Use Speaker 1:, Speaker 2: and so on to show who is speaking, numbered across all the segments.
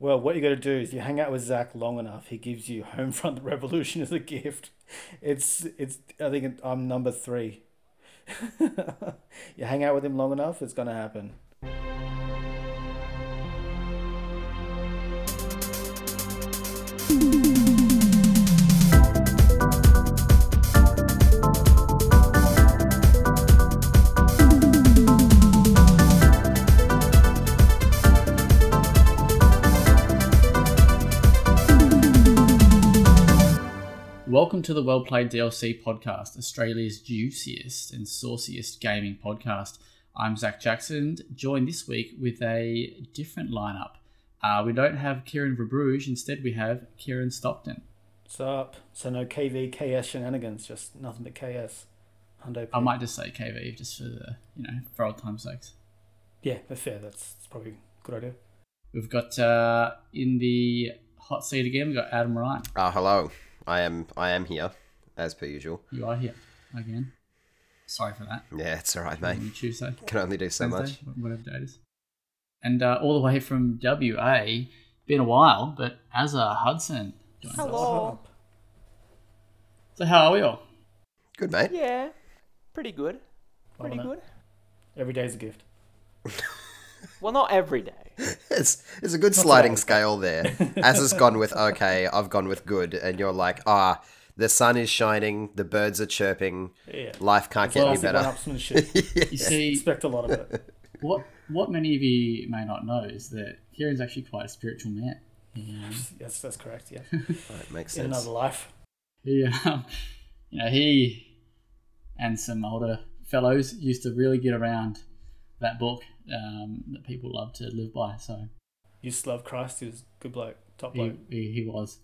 Speaker 1: Well, what you got to do is you hang out with Zach long enough. He gives you Homefront Revolution as a gift. It's it's. I think I'm number three. you hang out with him long enough, it's gonna happen.
Speaker 2: Welcome to the Well Played DLC podcast, Australia's juiciest and sauciest gaming podcast. I'm Zach Jackson, joined this week with a different lineup. Uh, we don't have Kieran Verbruge, instead, we have Kieran Stockton.
Speaker 1: What's up? So no KV KS shenanigans, just nothing but KS. Hundo P.
Speaker 2: I might just say KV just for the, you know, for old time's sakes.
Speaker 1: Yeah, that's fair. That's, that's probably a good idea.
Speaker 2: We've got uh, in the hot seat again, we've got Adam Ryan.
Speaker 3: Uh, hello. I am I am here, as per usual.
Speaker 2: You are here again. Sorry for that.
Speaker 3: Yeah, it's all right,
Speaker 2: On
Speaker 3: mate.
Speaker 2: Tuesday.
Speaker 3: Can only do so
Speaker 2: Wednesday,
Speaker 3: much.
Speaker 2: whatever day it is. And uh, all the way from WA, been a while, but Azza Hudson joins us.
Speaker 4: Hello.
Speaker 2: So how are we all?
Speaker 3: Good, mate.
Speaker 4: Yeah, pretty good. Pretty
Speaker 1: Loving it.
Speaker 4: good.
Speaker 1: Every day's a gift.
Speaker 4: Well, not every day.
Speaker 3: It's it's a good sliding
Speaker 1: bad.
Speaker 3: scale there. As has gone with okay, I've gone with good, and you're like, ah, the sun is shining, the birds are chirping,
Speaker 1: Yeah.
Speaker 3: life can't get any better.
Speaker 1: one-upsmanship.
Speaker 2: You see,
Speaker 1: Expect a lot of it.
Speaker 2: what what many of you may not know is that Kieran's actually quite a spiritual man. He, um,
Speaker 1: Yes, that's correct. Yeah.
Speaker 3: Right, makes
Speaker 1: In
Speaker 3: sense.
Speaker 1: another life.
Speaker 2: he um, you know, he and some older fellows used to really get around that book um, that people love to live by. So
Speaker 1: Used to love Christ. He was a good bloke, top
Speaker 2: he,
Speaker 1: bloke.
Speaker 2: he, he was.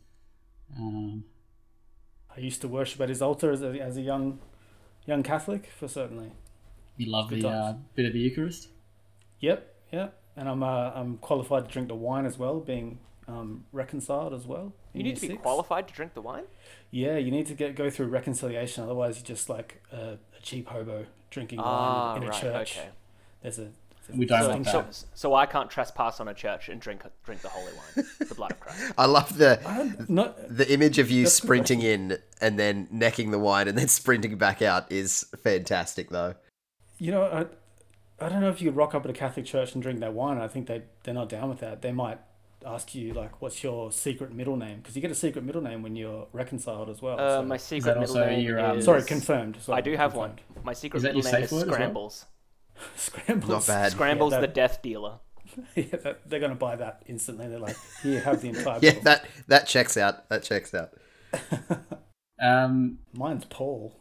Speaker 2: Um,
Speaker 1: I used to worship at his altar as a, as a young young Catholic, for certainly.
Speaker 2: You
Speaker 1: love
Speaker 2: the uh, bit of the Eucharist.
Speaker 1: Yep, yep. And I'm uh, I'm qualified to drink the wine as well, being um, reconciled as well.
Speaker 4: You need to be
Speaker 1: six.
Speaker 4: qualified to drink the wine.
Speaker 1: Yeah, you need to get go through reconciliation. Otherwise, you're just like a, a cheap hobo drinking
Speaker 4: Ah,
Speaker 1: wine in a
Speaker 4: right.
Speaker 1: church.
Speaker 4: Okay.
Speaker 1: There's a
Speaker 2: We don't
Speaker 4: So,
Speaker 2: want that.
Speaker 4: so I can't trespass on a church and drink drink the holy wine, the blood of Christ.
Speaker 3: I love the
Speaker 1: not
Speaker 3: the image of you
Speaker 1: That's a good
Speaker 3: sprinting in and then necking the wine and then sprinting back out is fantastic, though.
Speaker 1: you know I, I don't know if you could rock up at a Catholic church and drink that wine. I think they they're not down with that. They might ask you like, "What's your secret middle name?" Because you get a secret middle name when you're reconciled as well.
Speaker 4: Uh,
Speaker 1: so-
Speaker 4: my secret middle name
Speaker 2: your, um,
Speaker 4: is.
Speaker 1: Sorry, confirmed. Sorry,
Speaker 4: I do have
Speaker 1: confirmed.
Speaker 4: one. My secret middle name is
Speaker 2: safe word as well?
Speaker 4: Scrambles.
Speaker 1: Scrambles.
Speaker 3: Not bad.
Speaker 4: Scrambles
Speaker 1: Yeah,
Speaker 4: the
Speaker 1: that-
Speaker 4: death dealer.
Speaker 1: yeah, that, they're gonna buy that instantly. They're like, "Here, have the entire."
Speaker 3: Yeah,
Speaker 1: bottle."
Speaker 3: that that checks out. That checks out.
Speaker 2: Um,
Speaker 1: Mine's Paul.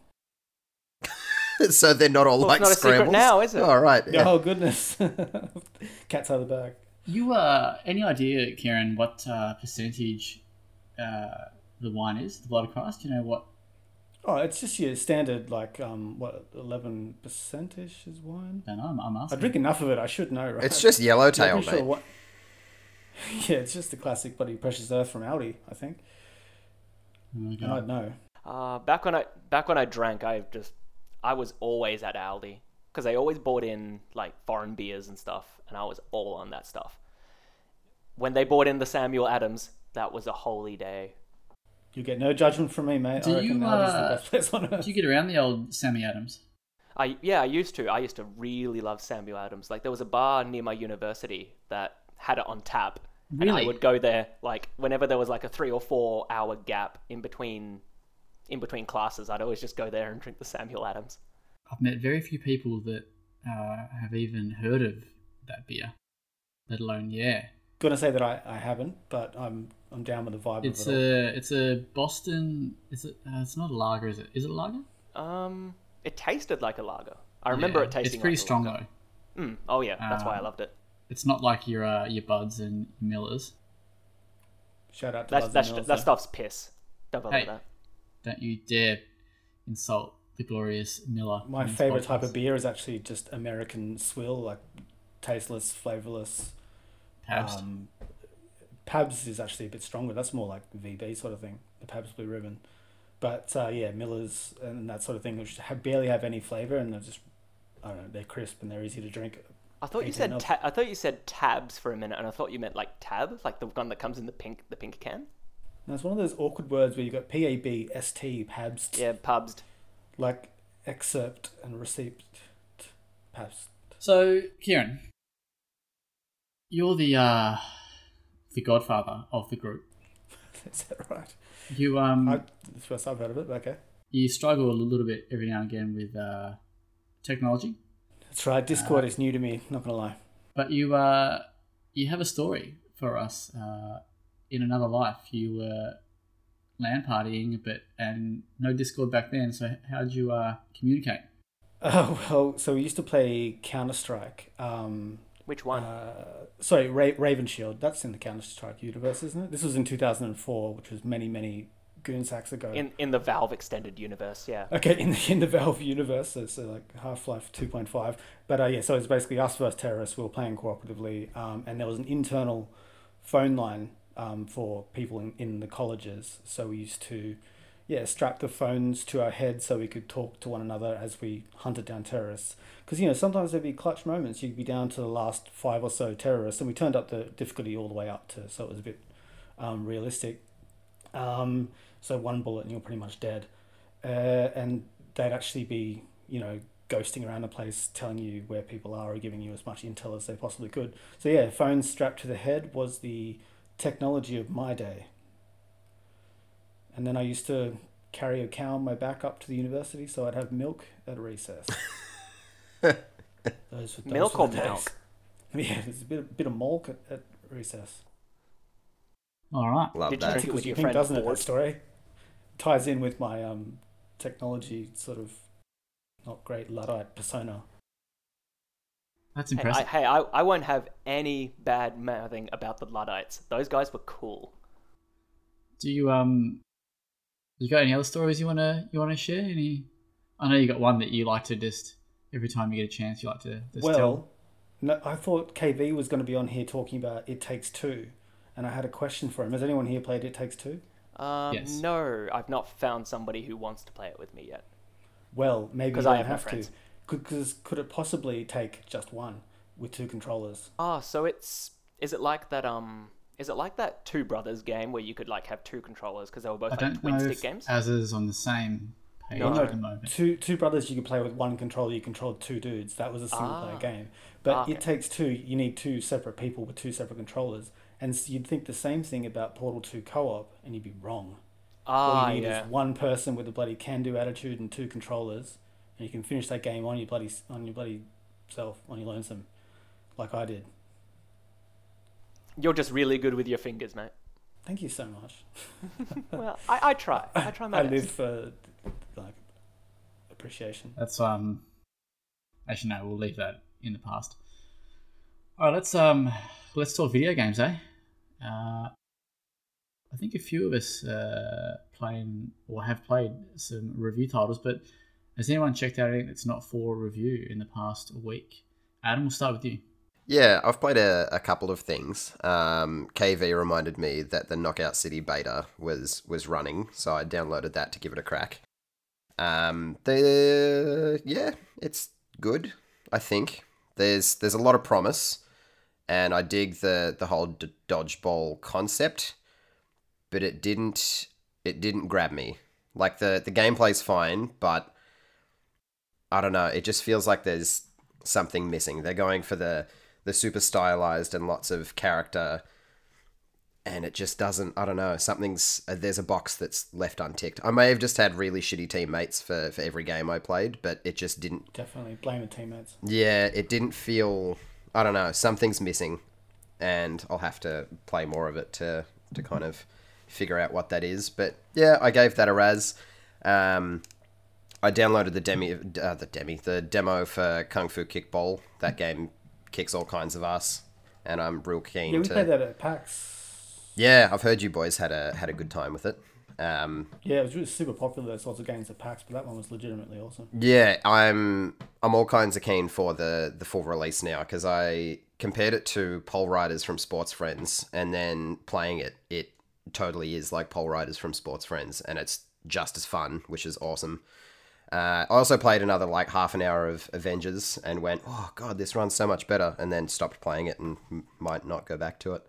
Speaker 3: so they're not all
Speaker 4: Well,
Speaker 3: like
Speaker 4: it's not a secret
Speaker 3: scrambles
Speaker 4: now, is it?
Speaker 3: All right. Yeah.
Speaker 1: Oh goodness, cat's out of the bag.
Speaker 2: you uh, any idea, Kieran, what uh, percentage uh, the wine is? The blood of Christ. Do you know what?
Speaker 1: Oh, it's just your standard like um what eleven percent ish is wine.
Speaker 2: I don't. I'm, I'm
Speaker 1: I drink enough of it. I should know, right?
Speaker 3: It's just yellowtail,
Speaker 1: I'm
Speaker 3: mate.
Speaker 1: sure what- Yeah, it's just the classic bloody precious earth from Aldi. I think.
Speaker 2: Oh,
Speaker 1: And I'd know.
Speaker 4: Uh, back when I back when I drank, I just I was always at Aldi because they always bought in like foreign beers and stuff, and I was all on that stuff. When they bought in the Samuel Adams, that was a holy day.
Speaker 1: You get no judgment from me, mate.
Speaker 2: Do
Speaker 1: I reckon
Speaker 2: you,
Speaker 1: Aldi's
Speaker 2: uh,
Speaker 1: the best place on earth.
Speaker 2: Do you get around the old Sammy Adams?
Speaker 4: I yeah, I used to. I used to really love Samuel Adams. Like there was a bar near my university that had it on tap, and I would go there like whenever there was like a three or four hour gap in between in between classes. I'd always just go there and drink the Samuel Adams.
Speaker 2: I've met very few people that uh, have even heard of that beer, let alone yeah.
Speaker 1: Gonna say that I, I haven't, but I'm I'm down with the vibe
Speaker 2: It's
Speaker 1: of it. all.
Speaker 2: a it's a Boston. Is it? Uh, it's not a lager, is it? Is it a lager?
Speaker 4: Um, it tasted like a lager. I remember
Speaker 2: Yeah,
Speaker 4: it tasting.
Speaker 2: It's pretty
Speaker 4: like a
Speaker 2: strong
Speaker 4: lager.
Speaker 2: though.
Speaker 4: Mm, oh yeah, that's why I
Speaker 2: Um,
Speaker 4: loved it.
Speaker 2: It's not like your uh, your Buds and Millers.
Speaker 1: Shout out to
Speaker 4: That's that's
Speaker 1: and Mills,
Speaker 4: that stuff's piss. Don't bother
Speaker 2: Hey.
Speaker 4: that.
Speaker 2: Don't you dare insult the glorious Miller.
Speaker 1: My
Speaker 2: on this
Speaker 1: favorite type of beer is actually just American swill, like tasteless, flavorless.
Speaker 2: Pabst.
Speaker 1: Um, Pabs is actually a bit stronger. That's more like VB sort of thing, the Pabs Blue Ribbon. But uh, yeah, Millers and that sort of thing, which have, barely have any flavor, and they're just, I don't know, they're crisp and they're easy to drink.
Speaker 4: I thought you said ta- I thought you said tabs for a minute, and I thought you meant like tab, like the one that comes in the pink the pink can.
Speaker 1: Now, it's one of those awkward words where you've got P A B S T, pabs.
Speaker 4: Yeah, pubs.
Speaker 1: like excerpt and receipt, pabst.
Speaker 2: So, Kieran, you're the uh, the godfather of the group.
Speaker 1: Is that right?
Speaker 2: You um
Speaker 1: I, the first I've heard of it, but okay.
Speaker 2: you struggle a little bit every now and again with uh, technology,
Speaker 1: That's right. Discord is new to me, not gonna lie.
Speaker 2: but you uh you have a story for us. Uh, in another life, you were LAN partying, but and no Discord back then. So how did you uh communicate?
Speaker 1: Oh, well, so we used to play Counter Strike. Um,
Speaker 4: Which one?
Speaker 1: uh, sorry, Ra- Raven Shield. That's in the Counter Strike universe, isn't it? This was in 2004, which was many, many goon sacks ago.
Speaker 4: in in the Valve extended universe, yeah.
Speaker 1: Okay, in the in the Valve universe, so, so like Half Life two point five. But uh, yeah, so it's basically us versus terrorists. We were playing cooperatively, um, and there was an internal phone line um, for people in, in the colleges. So we used to, yeah, strap the phones to our heads so we could talk to one another as we hunted down terrorists. Because you know sometimes there'd be clutch moments. You'd be down to the last five or so terrorists, and we turned up the difficulty all the way up to so it was a bit um, realistic. Um, so one bullet and you're pretty much dead uh, and they'd actually be, you know, ghosting around the place, telling you where people are, or giving you as much intel as they possibly could. So yeah, phones strapped to the head was the technology of my day. And then I used to carry a cow on my back up to the university, so I'd have milk at recess. those, those
Speaker 4: Milk
Speaker 1: were
Speaker 4: or
Speaker 1: the days.
Speaker 4: milk?
Speaker 1: Yeah, there's a bit, a bit of milk at, at recess.
Speaker 2: All right.
Speaker 3: Love
Speaker 4: Did you
Speaker 3: that.
Speaker 4: drink it
Speaker 1: Tickles
Speaker 4: with
Speaker 1: your
Speaker 4: your
Speaker 1: pink,
Speaker 4: friend
Speaker 1: doesn't it? That story ties in with my um, technology sort of not great luddite persona.
Speaker 2: That's
Speaker 4: And I,
Speaker 2: impressive.
Speaker 4: hey, I, I won't have any bad mouthing about the Luddites. Those guys were cool.
Speaker 2: Do you um you got any other stories you wanna you wanna share? Any I know you got one that you like to just every time you get a chance you like to just
Speaker 1: well,
Speaker 2: tell.
Speaker 1: no, I thought KV was going to be on here talking about It Takes Two, and I had a question for him. Has anyone here played It Takes Two?
Speaker 4: Um,
Speaker 2: Yes.
Speaker 4: No, I've not found somebody who wants to play it with me yet.
Speaker 1: Well, maybe you
Speaker 4: 'Cause
Speaker 1: don't
Speaker 4: I have no
Speaker 1: have to.
Speaker 4: friends.
Speaker 1: Could, could it possibly take just one with two controllers?
Speaker 4: Ah, so it's is it like that? Um, is it like that Two Brothers game where you could like have two controllers because they were both
Speaker 2: I
Speaker 4: like
Speaker 2: don't
Speaker 4: twin
Speaker 2: know
Speaker 4: stick
Speaker 2: if
Speaker 4: games?
Speaker 2: as is on the same page
Speaker 4: No.
Speaker 2: at the moment.
Speaker 1: Two two brothers you could play with one controller. You controlled two dudes. That was a single player
Speaker 4: Ah.
Speaker 1: game. But
Speaker 4: Ah, okay.
Speaker 1: it takes two. You need two separate people with two separate controllers. And you'd think the same thing about Portal Two co-op, and you'd be wrong. All
Speaker 4: Ah,
Speaker 1: you need
Speaker 4: yeah.
Speaker 1: is one person with a bloody can-do attitude and two controllers, and you can finish that game on your bloody on your bloody self on your lonesome, like I did.
Speaker 4: You're just really good with your fingers, mate.
Speaker 1: Thank you so much.
Speaker 4: well, I, I try. I try my
Speaker 1: I
Speaker 4: best.
Speaker 1: live for like appreciation.
Speaker 2: That's um actually no, we'll leave that in the past. Alright, let's um let's talk video games, eh? Uh I think a few of us uh playing or have played some review titles, but has anyone checked out anything that's not for review in the past week? Adam, we'll start with you.
Speaker 3: Yeah, I've played a, a couple of things. Um, KV reminded me that the Knockout City beta was was running, so I downloaded that to give it a crack. Um, the yeah, it's good. I think there's there's a lot of promise, and I dig the the whole d- dodgeball concept, but it didn't it didn't grab me. Like the the gameplay's fine, but I don't know. It just feels like there's something missing. They're going for the the super stylized and lots of character and it just doesn't i don't know something's uh, there's a box that's left unticked i may have just had really shitty teammates for for every game i played but it just didn't
Speaker 1: Definitely blame the teammates.
Speaker 3: yeah it didn't feel i don't know something's missing and i'll have to play more of it to to kind of figure out what that is but yeah i gave that a raz um I downloaded the demi, uh, the demi, the demo for Kung Fu Kickball. That game kicks all kinds of ass, and I'm real keen
Speaker 1: Yeah, we
Speaker 3: to.
Speaker 1: played that at PAX.
Speaker 3: Yeah, I've heard you boys had a had a good time with it. Um,
Speaker 1: Yeah, it was really super popular. Those sorts of games at PAX, but that one was legitimately awesome.
Speaker 3: yeah, I'm I'm all kinds of keen for the the full release now because I compared it to Pole Riders from Sports Friends, and then playing it, it totally is like Pole Riders from Sports Friends, and it's just as fun, which is awesome. Uh, I also played another like half an hour of Avengers and went, oh god, this runs so much better, and then stopped playing it and m- might not go back to it.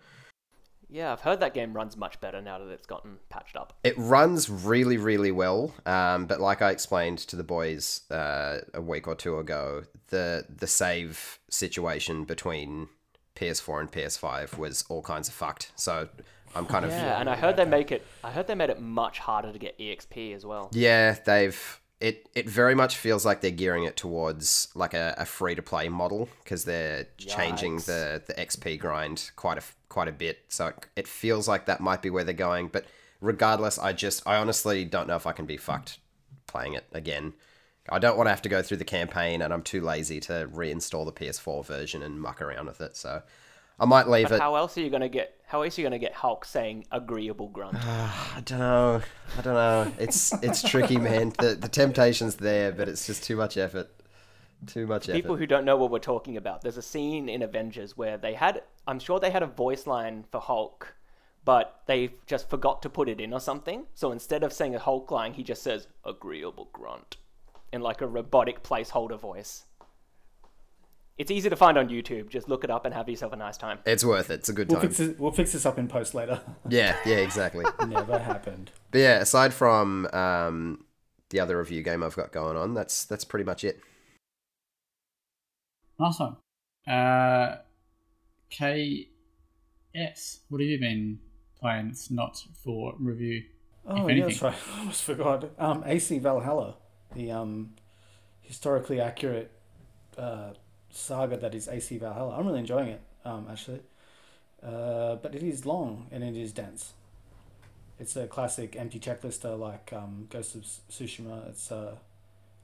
Speaker 4: Yeah, I've heard that game runs much better now that it's gotten patched up.
Speaker 3: It runs really, really well, um, but like I explained to the boys uh, a week or two ago, the the save situation between PS4 and PS5 was all kinds of fucked. So I'm kind of
Speaker 4: Yeah, and I heard they make it. I heard they made it much harder to get EXP as well.
Speaker 3: Yeah, they've it. It very much feels like they're gearing it towards like a, a free to play model because they're changing the the XP grind quite a quite a bit. So it, it feels like that might be where they're going. But regardless, I just I honestly don't know if I can be fucked playing it again. I don't want to have to go through the campaign, and I'm too lazy to reinstall the PS4 version and muck around with it. So I might leave
Speaker 4: But
Speaker 3: it.
Speaker 4: how else are you gonna get? How else are you gonna get Hulk saying agreeable grunt?
Speaker 3: I don't know. I don't know. It's it's tricky, man. The the temptation's there, but it's just too much effort. Too much effort.
Speaker 4: People who don't know what we're talking about, there's a scene in Avengers where they had, I'm sure they had a voice line for Hulk, but they just forgot to put it in or something. So instead of saying a Hulk line, he just says agreeable grunt in like a robotic placeholder voice. It's easy to find on YouTube. Just look it up and have yourself a nice time.
Speaker 3: It's worth it. It's a good
Speaker 1: We'll
Speaker 3: time.
Speaker 1: fix this, we'll fix this up in post later.
Speaker 3: Yeah, yeah, exactly.
Speaker 1: Never happened.
Speaker 3: but yeah, aside from um, the other review game I've got going on, that's that's pretty much it.
Speaker 2: Nice one. Uh, KS, what have you been playing? It's not for review.
Speaker 1: Oh,
Speaker 2: if
Speaker 1: yeah,
Speaker 2: anything.
Speaker 1: that's right. I almost forgot. Um, AC Valhalla, the um, historically accurate uh, saga that is AC Valhalla. I'm really enjoying it, um, actually. Uh, but it is long and it is dense. It's a classic empty checklister like um, Ghost of Tsushima. It's uh,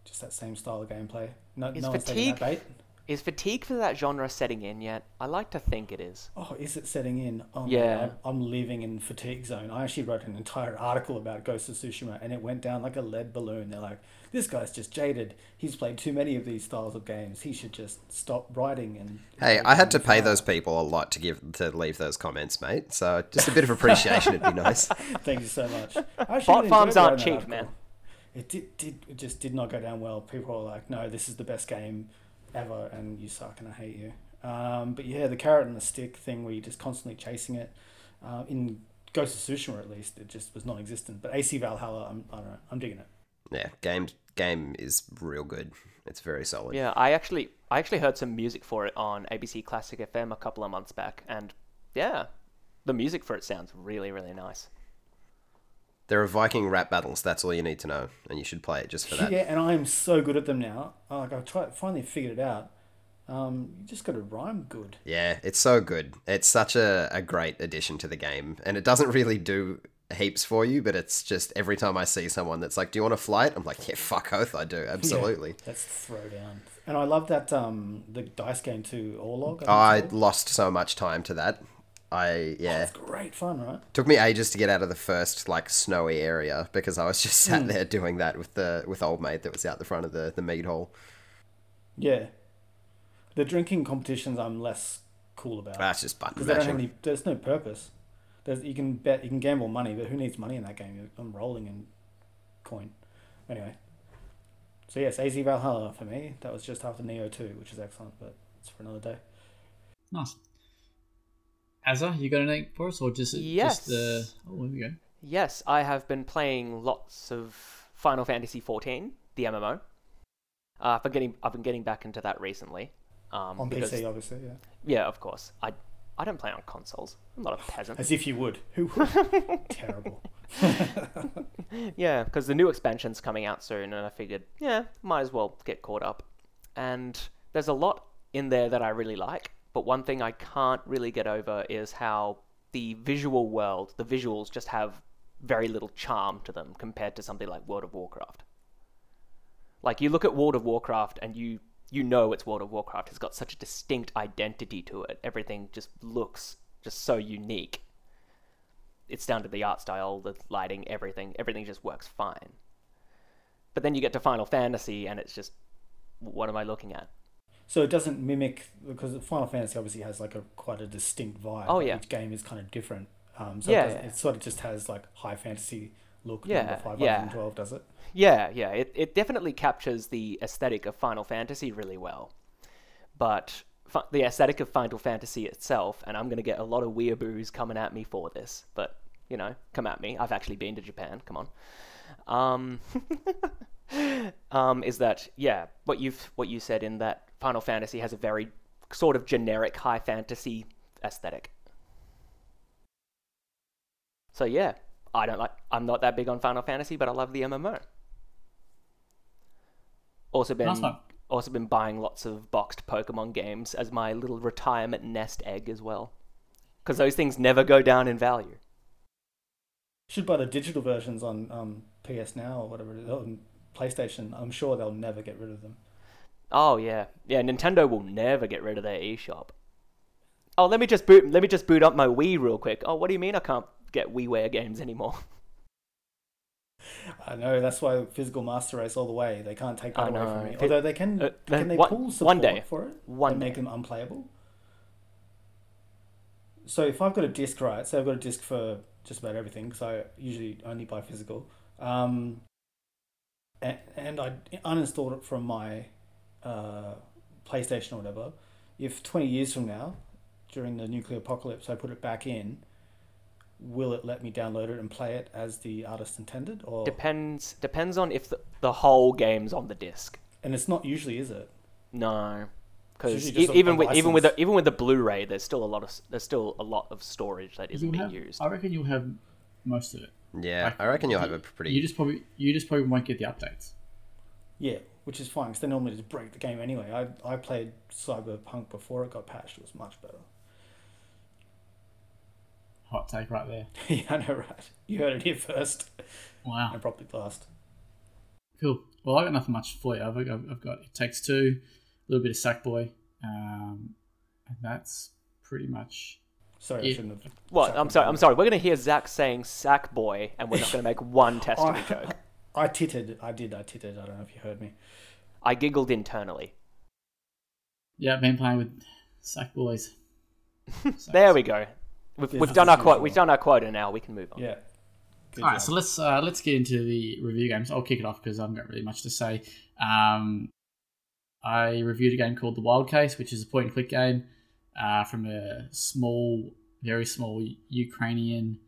Speaker 1: just that same style of gameplay. No,
Speaker 4: Is
Speaker 1: no one's taking that bait.
Speaker 4: Is fatigue for that genre setting in yet? I like to think it is.
Speaker 1: Oh, is it setting in? Oh,
Speaker 4: Yeah.
Speaker 1: Man, I'm, I'm living in fatigue zone. I actually wrote an entire article about Ghost of Tsushima, and it went down like a lead balloon. They're like, "This guy's just jaded. He's played too many of these styles of games. He should just stop writing." And
Speaker 3: Hey, I had to
Speaker 1: the
Speaker 3: pay
Speaker 1: file."
Speaker 3: those people a lot to give to leave those comments, mate. So just a bit of appreciation would be nice.
Speaker 1: Thank you so much.
Speaker 4: Bot farms aren't cheap,
Speaker 1: article.
Speaker 4: man.
Speaker 1: It did, did it just did not go down well. People were like, "No, this is the best game ever, and you suck, and I hate you." Um, but yeah, the carrot and the stick thing, where you're just constantly chasing it. Uh, in Ghost of Tsushima, at least, it just was non-existent. But AC Valhalla, I'm, I don't know, I'm digging it.
Speaker 3: Yeah, game game is real good. It's very solid.
Speaker 4: Yeah, I actually I actually heard some music for it on ABC Classic FM a couple of months back, and yeah, the music for it sounds really really nice.
Speaker 3: There are Viking rap battles. That's all you need to know, and you should play it just for that.
Speaker 1: Yeah, and I am so good at them now. Like I've tried, finally figured it out. Um, you just got to rhyme good.
Speaker 3: Yeah, it's so good. It's such a, a great addition to the game. And it doesn't really do heaps for you, but it's just every time I see someone that's like, Do you want to flight? I'm like, Yeah, fuck oath, I do. Absolutely.
Speaker 1: Yeah, let's throw down. And I love that um the dice game too, Orlog.
Speaker 3: I
Speaker 1: called.
Speaker 3: lost so much time to that. I, oh, yeah.
Speaker 1: It's great fun, right?
Speaker 3: Took me ages to get out of the first like snowy area because I was just sat hmm. there doing that with the with old mate that was out the front of the, the meat hall.
Speaker 1: Yeah. The drinking competitions I'm less cool about.
Speaker 3: Ah, that's just button
Speaker 1: Because they don't have
Speaker 3: mashing.
Speaker 1: any. There's no purpose. There's you can bet you can gamble money, but who needs money in that game? I'm rolling in coin. Anyway. So yes, AC Valhalla for me. That was just after Nioh two, which is excellent, but it's for another day.
Speaker 2: Nice. Azza, you got anything for us, or just
Speaker 4: Yes.
Speaker 2: just the? Oh, here we go.
Speaker 4: Yes, I have been playing lots of Final Fantasy XIV, the MMO. Uh, I've been getting I've been getting back into that recently. Um,
Speaker 1: On
Speaker 4: because,
Speaker 1: PC, obviously, yeah.
Speaker 4: Yeah, of course. I I don't play on consoles. I'm not a peasant.
Speaker 1: As if you would. Who would? Terrible.
Speaker 4: Yeah, because the new expansion's coming out soon, and I figured, yeah, might as well get caught up. And there's a lot in there that I really like, but one thing I can't really get over is how the visual world, the visuals just have very little charm to them compared to something like World of Warcraft. Like you look at World of Warcraft and you you know it's World of Warcraft. It's got such a distinct identity to it. Everything just looks just so unique it's down to the art style, the lighting, everything. Everything just works fine. But then you get to Final Fantasy, and it's just, what am I looking at?
Speaker 1: So it doesn't mimic because Final Fantasy obviously has like a quite a distinct vibe.
Speaker 4: Oh, yeah.
Speaker 1: Each game is kind of different. Um, so
Speaker 4: Yeah,
Speaker 1: it,
Speaker 4: yeah.
Speaker 1: it sort of just has like high fantasy look.
Speaker 4: Yeah,
Speaker 1: number
Speaker 4: yeah.
Speaker 1: 512 does it.
Speaker 4: Yeah, yeah, it, it definitely captures the aesthetic of Final Fantasy really well. But the aesthetic of Final Fantasy itself, and I'm going to get a lot of weeaboos coming at me for this, but, you know, come at me. I've actually been to Japan, come on. Um, um, is that, yeah, what, you've, what you said in that Final Fantasy has a very sort of generic high fantasy aesthetic. So, yeah, I don't like, I'm not that big on Final Fantasy, but I love the MMO. Also been
Speaker 2: one.
Speaker 4: also been buying lots of boxed Pokemon games as my little retirement nest egg as well, because those things never go down in value.
Speaker 1: Should buy the digital versions on um, PS Now or whatever it is, on PlayStation. I'm sure they'll never get rid of them.
Speaker 4: Oh yeah, yeah. Nintendo will never get rid of their eShop. Oh, let me just boot. Let me just boot up my Wii real quick. Oh, what do you mean I can't get WiiWare games anymore?
Speaker 1: I know that's why physical master race all the way. They can't take that away from me. Although they can,
Speaker 4: uh,
Speaker 1: can they
Speaker 4: one-
Speaker 1: pull support
Speaker 4: one day.
Speaker 1: for it
Speaker 4: One
Speaker 1: and make them unplayable? So if I've got a disc, right? So I've got a disc for just about everything. because I usually only buy physical. Um, and, and I uninstalled it from my uh, PlayStation or whatever. If twenty years from now, during the nuclear apocalypse, I put it back in, will it let me download it and play it as the artist intended? Or
Speaker 4: Depends. Depends on if the, the whole game's on the disc.
Speaker 1: and it's not usually, is it?
Speaker 4: No, because
Speaker 1: usually just a-
Speaker 4: even
Speaker 1: a
Speaker 4: with even with the, even with the Blu-ray, there's still a lot of there's still a lot of storage that isn't being
Speaker 2: have,
Speaker 4: used.
Speaker 2: I reckon you'll have most of it.
Speaker 3: Yeah,
Speaker 2: Like,
Speaker 3: I reckon you'll have a pretty.
Speaker 2: You just probably you just probably won't get the updates.
Speaker 1: Yeah, which is fine because they normally just break the game anyway. I I played Cyberpunk before it got patched. It was much better.
Speaker 2: Hot take right there.
Speaker 1: yeah, I know, right? You heard it here first,
Speaker 2: Wow.
Speaker 1: and probably last.
Speaker 2: Cool. Well, I've got nothing much for you. I've, I've, I've got It Takes Two, a little bit of Sackboy, um, and that's pretty much.
Speaker 1: Sorry, I shouldn't have.
Speaker 4: What?
Speaker 1: sacked
Speaker 4: I'm sorry. I'm sorry. We're gonna hear Zach saying "sack boy," and we're not gonna make one testicle
Speaker 1: I,
Speaker 4: joke.
Speaker 1: I tittered. I did. I tittered. I don't know if you heard me.
Speaker 4: I giggled internally.
Speaker 2: Yeah, I've been playing with Sackboys.
Speaker 4: There we go. We've,
Speaker 1: Business
Speaker 4: we've done our quote. We've done our quota. Now we can move on.
Speaker 1: Yeah. Good
Speaker 2: All right,
Speaker 1: job.
Speaker 2: so let's uh, let's get into the review games. I'll kick it off because I haven't got really much to say. Um, I reviewed a game called The Wild Case, which is a point and click game uh, from a small, very small Ukrainian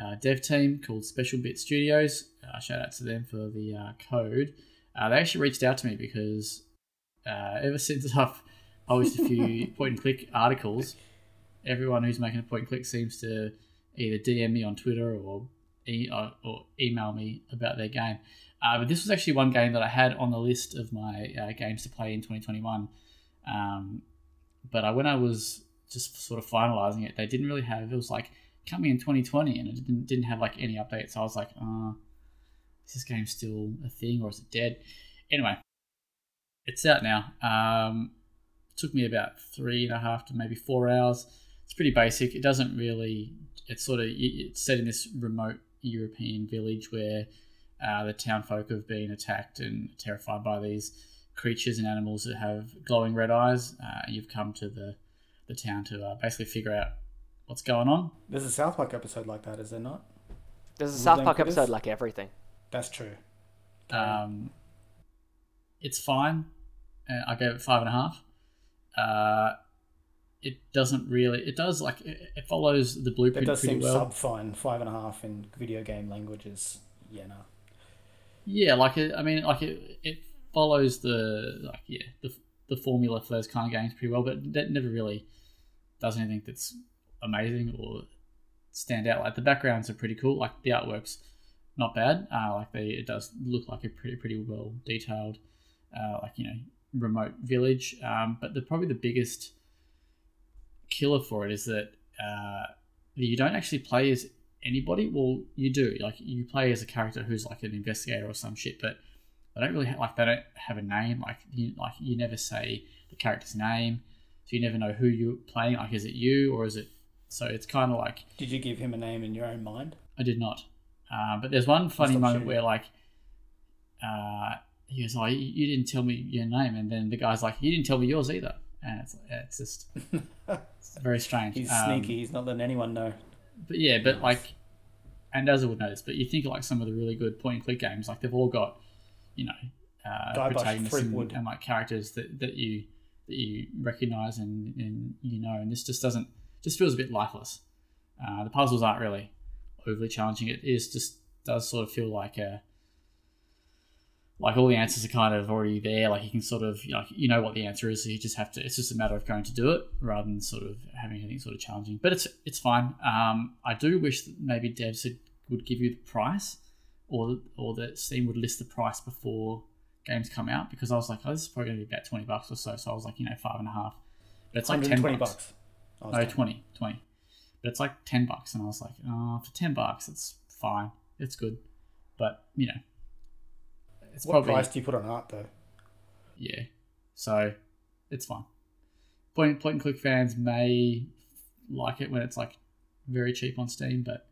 Speaker 2: uh, dev team called Special Bit Studios. Uh, shout out to them for the uh, code. Uh, they actually reached out to me because uh, ever since I've published a few point and click articles, everyone who's making a point and click seems to either DM me on Twitter or e- or, or email me about their game. Uh, but this was actually one game that I had on the list of my uh, games to play in 2021. Um, but I, when I was just sort of finalizing it, they didn't really have. It was like coming in 2020, and it didn't didn't have like any updates. So I was like, uh, is this game still a thing or is it dead? Anyway, it's out now. Um, took me about three and a half to maybe four hours. It's pretty basic. It doesn't really. It's sort of it's set in this remote European village where uh, the town folk have been attacked and terrified by these creatures and animals that have glowing red eyes. Uh, you've come to the the town to uh, basically figure out what's going on.
Speaker 1: There's a South Park episode like that, is there not?
Speaker 4: There's a
Speaker 1: Woodland
Speaker 4: South Park
Speaker 1: Critters?
Speaker 4: episode like everything.
Speaker 1: That's true.
Speaker 2: Um, it's fine. Uh, I gave it five and a half. Uh, it doesn't really. It does like it, it follows the
Speaker 1: That
Speaker 2: blueprint
Speaker 1: does
Speaker 2: pretty
Speaker 1: seem
Speaker 2: well.
Speaker 1: sub fine. Five and a half in video game languages. Yeah, no.
Speaker 2: Yeah, like it, I mean, like it, it follows the like yeah the the formula for those kind of games pretty well, but that never really does anything that's amazing or stand out. Like the backgrounds are pretty cool. Like the artwork's not bad. Uh, like they it does look like a pretty pretty well detailed, uh, like you know remote village. Um, but the probably the biggest killer for it is that uh, you don't actually play as anybody. Well, you do. Like you play as a character who's like an investigator or some shit, but they don't really like they don't have a name. Like you like you never say the character's name, so you never know who you're playing. Like is it you or is it? So it's kind of like
Speaker 1: Did you give him a name in your own mind?
Speaker 2: I did not. Uh, but there's one funny moment
Speaker 1: shooting.
Speaker 2: where like uh, he was like, "You didn't tell me your name," and then the guy's like, "You didn't tell me yours either." And it's it's just it's very strange.
Speaker 1: He's
Speaker 2: Um,
Speaker 1: sneaky. He's not letting anyone know.
Speaker 2: but yeah, but like and as I would know this, but you think like some of the really good point and click games, like they've all got, you know, uh, protagonists and, and like characters that, that you that you recognize and, and you know, and this just doesn't just feels a bit lifeless. Uh, the puzzles aren't really overly challenging. It is just does sort of feel like a like all the answers are kind of already there. Like you can sort of you know, you know what the answer is, so you just have to. It's just a matter of going to do it rather than sort of having anything sort of challenging. But it's it's fine. Um, I do wish that maybe devs would- give you the price, or or that Steam would list the price before games come out because I was like, oh, this is probably going to be about twenty bucks or so. So I was like, you know, five and a half. But it's like ten
Speaker 1: 120
Speaker 2: bucks.
Speaker 1: bucks. I was
Speaker 2: No,
Speaker 1: saying.
Speaker 2: 20, 20. But it's like 10 bucks. And I was like, oh, for 10 bucks, it's fine. It's good. But, you know, it's
Speaker 1: What
Speaker 2: probably,
Speaker 1: price do you put on art though?
Speaker 2: yeah. So it's fine. Point, point and click fans may like it when it's like very cheap on Steam, but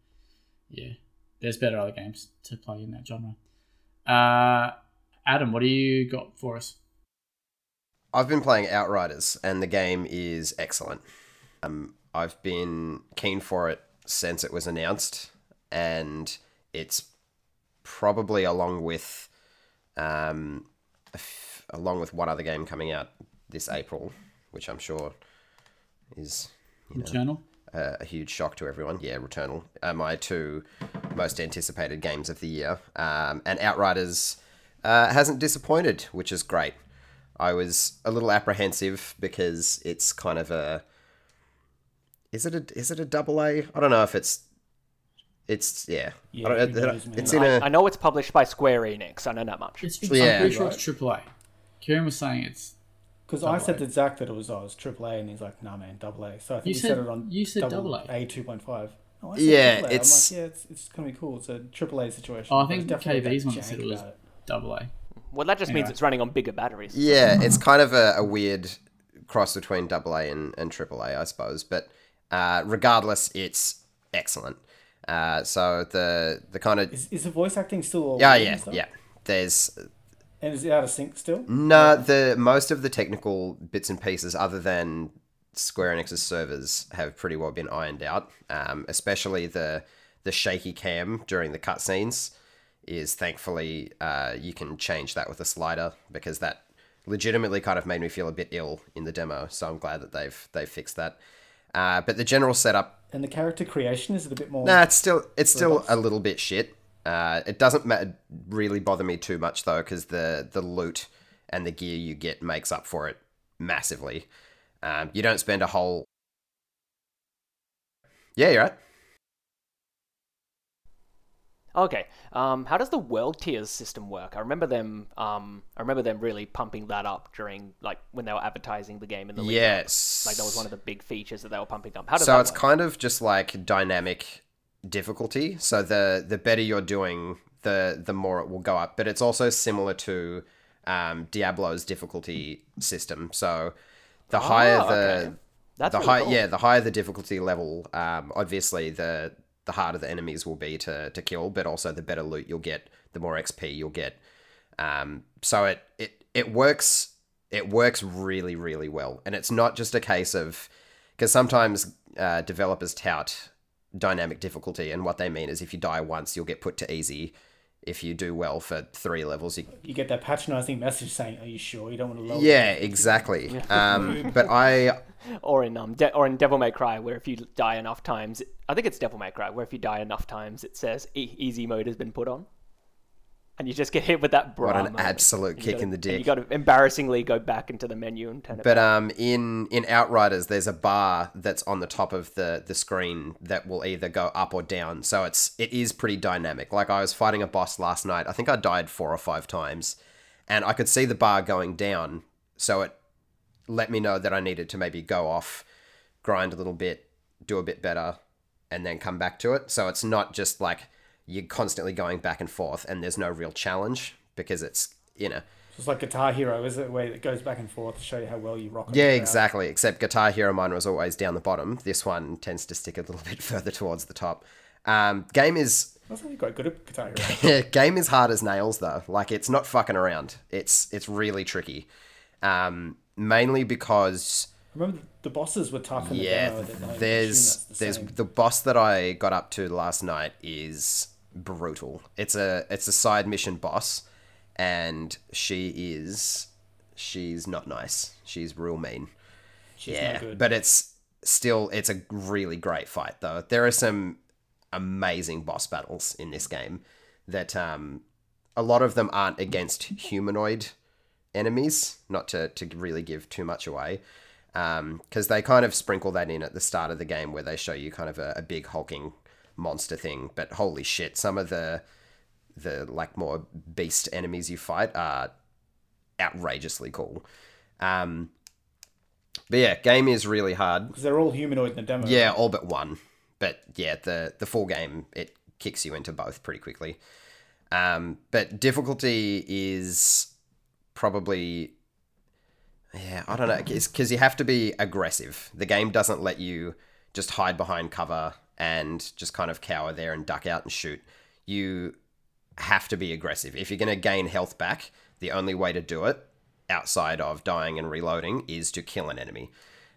Speaker 2: yeah, there's better other games to play in that genre. Uh, Adam, what do you got for us?
Speaker 3: I've been playing Outriders, and the game is excellent. Um, I've been keen for it since it was announced, and it's probably along with, um, f- along with one other game coming out this April, which I'm sure is you know,
Speaker 2: Eternal?
Speaker 3: a, a huge shock to everyone. Yeah, Returnal are my two most anticipated games of the year, um, and Outriders uh, hasn't disappointed, which is great. I was a little apprehensive because it's kind of a. Is it a is it a double A? I don't know if it's. It's yeah.
Speaker 1: Yeah,
Speaker 3: I don't,
Speaker 1: who knows,
Speaker 3: it's in
Speaker 4: I,
Speaker 3: a
Speaker 4: I know it's published by Square Enix. I know that much.
Speaker 2: It's,
Speaker 3: Yeah.
Speaker 2: I'm pretty sure
Speaker 1: Right.
Speaker 2: it's AAA. Kieran was saying it's
Speaker 1: Because I said to Zach that it was oh, it was triple A, and he's like, "Nah, man, double A." So I think
Speaker 2: You
Speaker 1: he
Speaker 2: said-
Speaker 1: said, it on
Speaker 2: you said double A.
Speaker 1: A two point five. Oh, I
Speaker 3: Yeah,
Speaker 1: triple
Speaker 3: it's-
Speaker 1: I'm like, yeah, it's, it's gonna be cool. It's a triple A situation.
Speaker 2: Oh, I think
Speaker 1: it's definitely
Speaker 2: KV's one that said
Speaker 1: jank
Speaker 2: it was- double A.
Speaker 4: Well, that just means it's running on bigger batteries.
Speaker 3: Yeah, it's kind of a, a weird cross between double A and, and triple A, I suppose. But uh, regardless, it's excellent. Uh, so the the kind of
Speaker 1: Is, is the voice acting still all
Speaker 3: yeah yeah yeah. There's
Speaker 1: And is it out of sync still?
Speaker 3: no the most of the technical bits and pieces, other than Square Enix's servers, have pretty well been ironed out. Um, especially the the shaky cam during the cutscenes is thankfully uh, you can change that with a slider because that legitimately kind of made me feel a bit ill in the demo. So I'm glad that they've they've fixed that. Uh, but the general setup
Speaker 1: And the character creation is it a bit more?
Speaker 3: Nah, it's still it's still a little bit shit. Uh, it doesn't ma- really bother me too much though, because the the loot and the gear you get makes up for it massively. Um, you don't spend a whole. Yeah, you're right.
Speaker 4: Okay. Um, how does the world tiers system work? I remember them. Um, I remember them really pumping that up during like when they were advertising the game in the lead up.
Speaker 3: Yes.
Speaker 4: Like that was one of the big features that they were pumping up. How does
Speaker 3: so it's
Speaker 4: work?
Speaker 3: kind of just like dynamic difficulty. So the the better you're doing, the the more it will go up. But it's also similar to um, Diablo's difficulty system. So the higher
Speaker 4: Oh,
Speaker 3: the
Speaker 4: okay. That's
Speaker 3: the
Speaker 4: really
Speaker 3: high
Speaker 4: cool.
Speaker 3: yeah the higher the difficulty level, um, obviously the the harder the enemies will be to to kill, but also the better loot you'll get, the more XP you'll get. Um, so it it it works it works really really well, and it's not just a case of because sometimes uh, developers tout dynamic difficulty, and what they mean is if you die once, you'll get put to easy. If you do well for three levels, you
Speaker 1: You get that patronizing message saying, "Are you sure you don't want to lower?"
Speaker 3: yeah exactly. Um, but I
Speaker 4: or in um De- or in Devil May Cry, where if you die enough times, I think it's Devil May Cry, where if you die enough times, it says e- easy mode has been put on, and you just get hit with that.
Speaker 3: What
Speaker 4: bra
Speaker 3: an
Speaker 4: moment.
Speaker 3: absolute kick
Speaker 4: gotta-
Speaker 3: in the
Speaker 4: and You got to embarrassingly go back into the menu and turn it.
Speaker 3: But
Speaker 4: back.
Speaker 3: um, in in Outriders, there's a bar that's on the top of the the screen that will either go up or down. So it's it is pretty dynamic. Like I was fighting a boss last night. I think I died four or five times, and I could see the bar going down. So it let me know that I needed to maybe go off, grind a little bit, do a bit better, and then come back to it. So it's not just like you're constantly going back and forth, and there's no real challenge because it's you know
Speaker 1: It's like Guitar Hero, is it? Where it goes back and forth to show you how well you rock.
Speaker 3: Yeah,
Speaker 1: the
Speaker 3: exactly. Except Guitar Hero mine was always down the bottom. This one tends to stick a little bit further towards the top. Um, game is
Speaker 1: That's actually quite good at Guitar Hero.
Speaker 3: Yeah, game is hard as nails though. Like it's not fucking around. It's it's really tricky. Um, mainly because
Speaker 1: Remember the bosses were tough the
Speaker 3: yeah,
Speaker 1: demo. I assume that's
Speaker 3: there's
Speaker 1: the
Speaker 3: there's the boss that I got up to last night is brutal. It's a it's a side mission boss, and she is she's not nice. She's real mean.
Speaker 1: She's
Speaker 3: yeah, but it's still it's a really great fight though. There are some amazing boss battles in this game that um a lot of them aren't against humanoid enemies, not to, to really give too much away. Because they kind of sprinkle that in at the start of the game where they show you kind of a, a big hulking monster thing. But holy shit, some of the the like more beast enemies you fight are outrageously cool. Um, but yeah, game is really hard.
Speaker 1: because they're all humanoid in the demo.
Speaker 3: Yeah, all but one. But yeah, the the full game it kicks you into both pretty quickly. Um, but difficulty is probably yeah, I don't know, because you have to be aggressive. The game doesn't let you just hide behind cover and just kind of cower there and duck out and shoot. You have to be aggressive. If you're going to gain health back, the only way to do it outside of dying and reloading is to kill an enemy.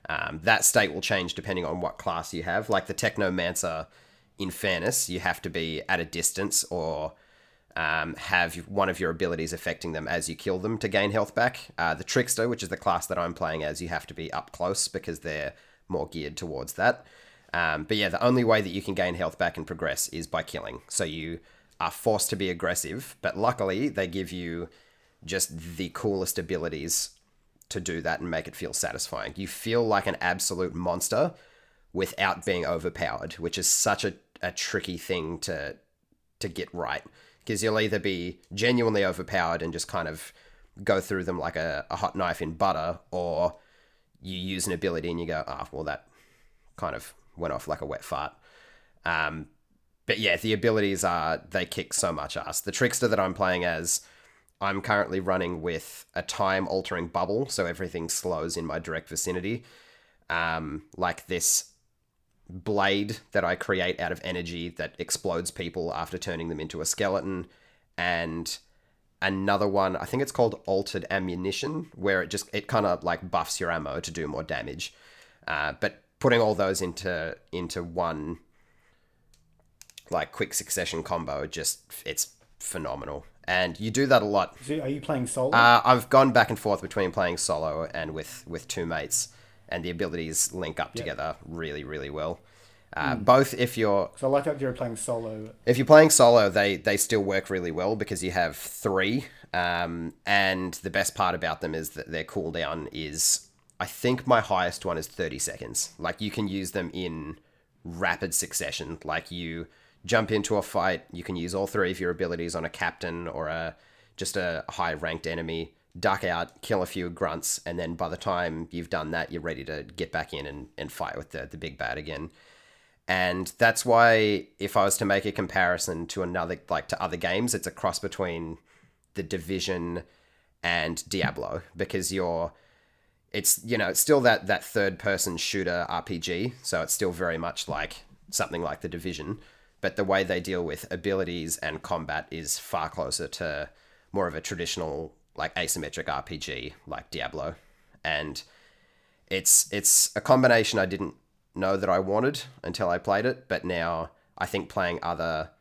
Speaker 3: Um, that state will change depending on what class you have. Like the Technomancer, in fairness, you have to be at a distance or um, have one of your abilities affecting them as you kill them to gain health back. Uh, the Trickster, which is the class that I'm playing as, you have to be up close because they're more geared towards that. Um, but yeah, the only way that you can gain health back and progress is by killing. So you are forced to be aggressive, but luckily they give you just the coolest abilities to do that and make it feel satisfying. You feel like an absolute monster without being overpowered, which is such a, a tricky thing to to get right. Because you'll either be genuinely overpowered and just kind of go through them like a, a hot knife in butter, or you use an ability and you go, ah, well, that kind of went off like a wet fart. Um, but yeah, the abilities are, they kick so much ass. The trickster that I'm playing as, I'm currently running with a time altering bubble, so everything slows in my direct vicinity. Um, like this blade that I create out of energy that explodes people after turning them into a skeleton, and another one, I think it's called altered ammunition, where it just it kind of like buffs your ammo to do more damage. Uh, but putting all those into into one like quick succession combo, just it's phenomenal. And you do that a lot.
Speaker 1: Are you playing solo?
Speaker 3: Uh, I've gone back and forth between playing solo and with with two mates, and the abilities link up together really, really well. Uh, Both if you're
Speaker 1: so I like that you're playing solo.
Speaker 3: if you're playing solo, they they still work really well because you have three. Um, and the best part about them is that their cooldown is, I think my highest one is thirty seconds. Like you can use them in rapid succession. Like you jump into a fight, you can use all three of your abilities on a captain or a just a high ranked enemy. Duck out, kill a few grunts, and then by the time you've done that, you're ready to get back in and, and fight with the, the big bad again and that's why if I was to make a comparison to another like to other games, it's a cross between the Division and Diablo because you're it's you know it's still that that third person shooter RPG, so it's still very much like something like the Division, but the way they deal with abilities and combat is far closer to more of a traditional like isometric RPG like Diablo, and it's it's a combination I didn't know that I wanted until I played it, but now I think playing other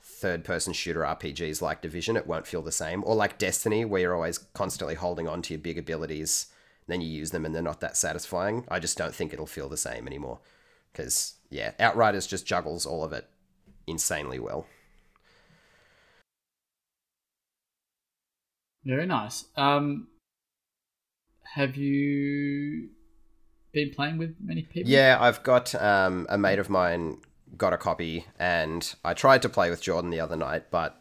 Speaker 3: third person shooter RPGs like Division, it won't feel the same. Or like Destiny, where you're always constantly holding on to your big abilities, then you use them and they're not that satisfying. I just don't think it'll feel the same anymore. Because, yeah, Outriders just juggles all of it insanely well.
Speaker 2: Very nice. Um, have you been playing with many people?
Speaker 3: Yeah, I've got um, a mate of mine got a copy, and I tried to play with Jordan the other night, but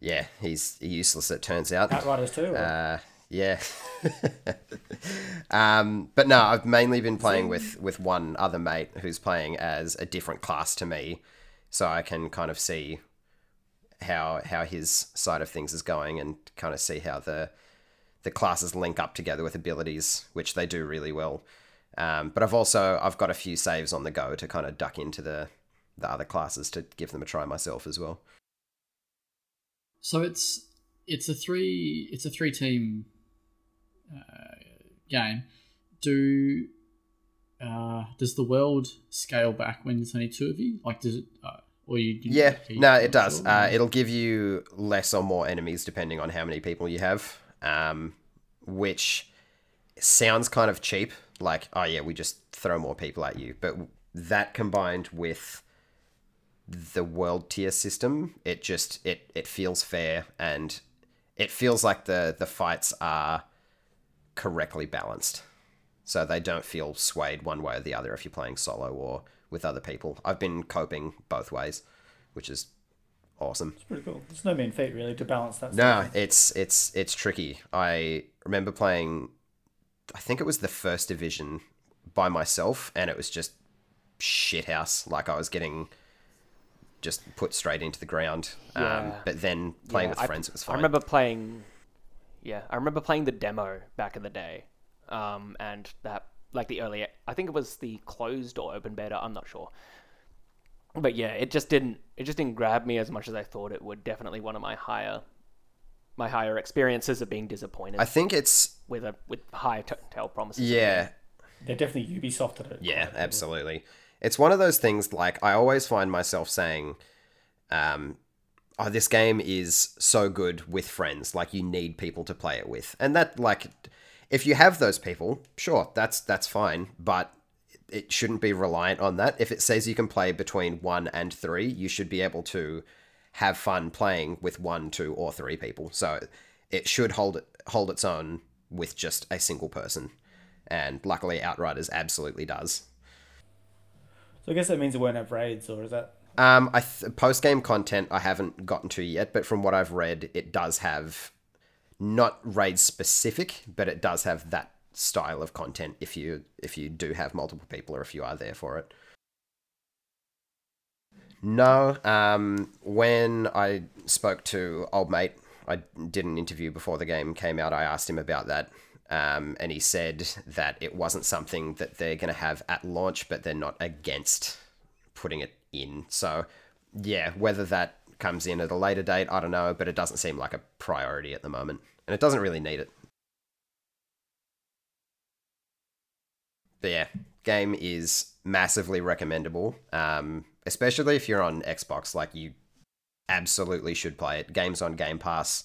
Speaker 3: yeah, he's useless. It turns out.
Speaker 1: Outriders too.
Speaker 3: Uh, yeah. um, but no, I've mainly been playing with with one other mate who's playing as a different class to me, so I can kind of see how how his side of things is going and kind of see how the the classes link up together with abilities, which they do really well. Um, but I've also I've got a few saves on the go to kind of duck into the the other classes to give them a try myself as well.
Speaker 2: So it's it's a three it's a three team uh, game. do uh, does the world scale back when there's only two of you? Like, does it? Uh, or you?
Speaker 3: Yeah, no, it does.
Speaker 2: sure?
Speaker 3: Uh, it'll give you less or more enemies depending on how many people you have, um, which sounds kind of cheap. Like, oh yeah, we just throw more people at you. But that combined with the world tier system, it just it it feels fair and it feels like the the fights are correctly balanced. So they don't feel swayed one way or the other if you're playing solo or with other people. I've been coping both ways, which is awesome.
Speaker 1: It's pretty cool. There's no mean feat, really, to balance that.
Speaker 3: No,
Speaker 1: stuff.
Speaker 3: it's it's it's tricky. I remember playing I think it was the first division by myself and it was just shithouse. Like I was getting just put straight into the ground. Um, but then playing
Speaker 4: Yeah,
Speaker 3: with
Speaker 4: I-
Speaker 3: friends it was fine.
Speaker 4: I remember playing. Yeah, I remember playing the demo back in the day, um, and that like the early. I think it was the closed or open beta. I'm not sure. But yeah, it just didn't. It just didn't grab me as much as I thought it would. Definitely one of my higher, my higher experiences of being disappointed
Speaker 3: I think it's
Speaker 4: with a with high t- tail promises.
Speaker 3: yeah,
Speaker 1: They're definitely Ubisoft at it.
Speaker 3: Yeah, absolutely. It's one of those things like I always find myself saying, um, oh, this game is so good with friends. Like you need people to play it with. And that like if you have those people, sure, that's that's fine, but it shouldn't be reliant on that. If it says you can play between 1 and 3, you should be able to have fun playing with 1, 2 or 3 people. So it should hold it hold its own with just a single person. And luckily Outriders absolutely does.
Speaker 1: So I guess that means it won't have raids, or is that?
Speaker 3: Um, I th- post game content I haven't gotten to yet, but from what I've read, it does have not raid specific, but it does have that style of content if you if you do have multiple people or if you are there for it. No, um, when I spoke to old mate, I did an interview before the game came out. I asked him about that, um, and he said that it wasn't something that they're going to have at launch, but they're not against putting it in. So, yeah, whether that comes in at a later date, I don't know, but it doesn't seem like a priority at the moment, and it doesn't really need it. But yeah, game is massively recommendable, um, especially if you're on Xbox. Like you absolutely should play it. Games on Game Pass.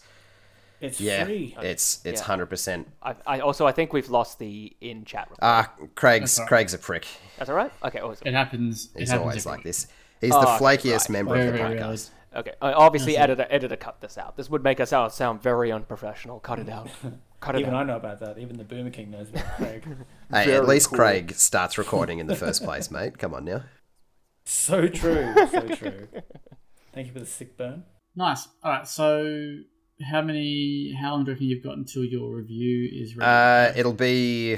Speaker 1: It's
Speaker 3: Yeah,
Speaker 1: free.
Speaker 3: it's it's
Speaker 4: Yeah.
Speaker 3: hundred percent.
Speaker 4: I, I also I think we've lost the in chat. Report.
Speaker 3: Ah, Craig's
Speaker 2: That's all right.
Speaker 3: Craig's a prick.
Speaker 4: That's all right. Okay, awesome.
Speaker 2: It happens. It
Speaker 3: He's
Speaker 2: happens
Speaker 3: always
Speaker 2: every
Speaker 3: like
Speaker 2: week.
Speaker 3: this. He's
Speaker 4: Oh,
Speaker 3: the flakiest
Speaker 4: right.
Speaker 3: member
Speaker 2: Very,
Speaker 3: of the
Speaker 2: very
Speaker 3: podcast.
Speaker 4: Okay. Uh, obviously, editor, editor, cut this out. This would make us sound sound very unprofessional. Cut it out. Cut it
Speaker 1: Even
Speaker 4: out.
Speaker 1: I know about that. Even the Boomer King knows about Craig.
Speaker 3: Hey,
Speaker 4: Very
Speaker 3: at least
Speaker 4: cool.
Speaker 3: Craig starts recording in the first place, mate. Come on now.
Speaker 1: so true. So true. Thank you for the sick burn.
Speaker 2: Nice. All right. So, how many? How long do you reckon you've got until your review is ready?
Speaker 3: Uh, it'll be.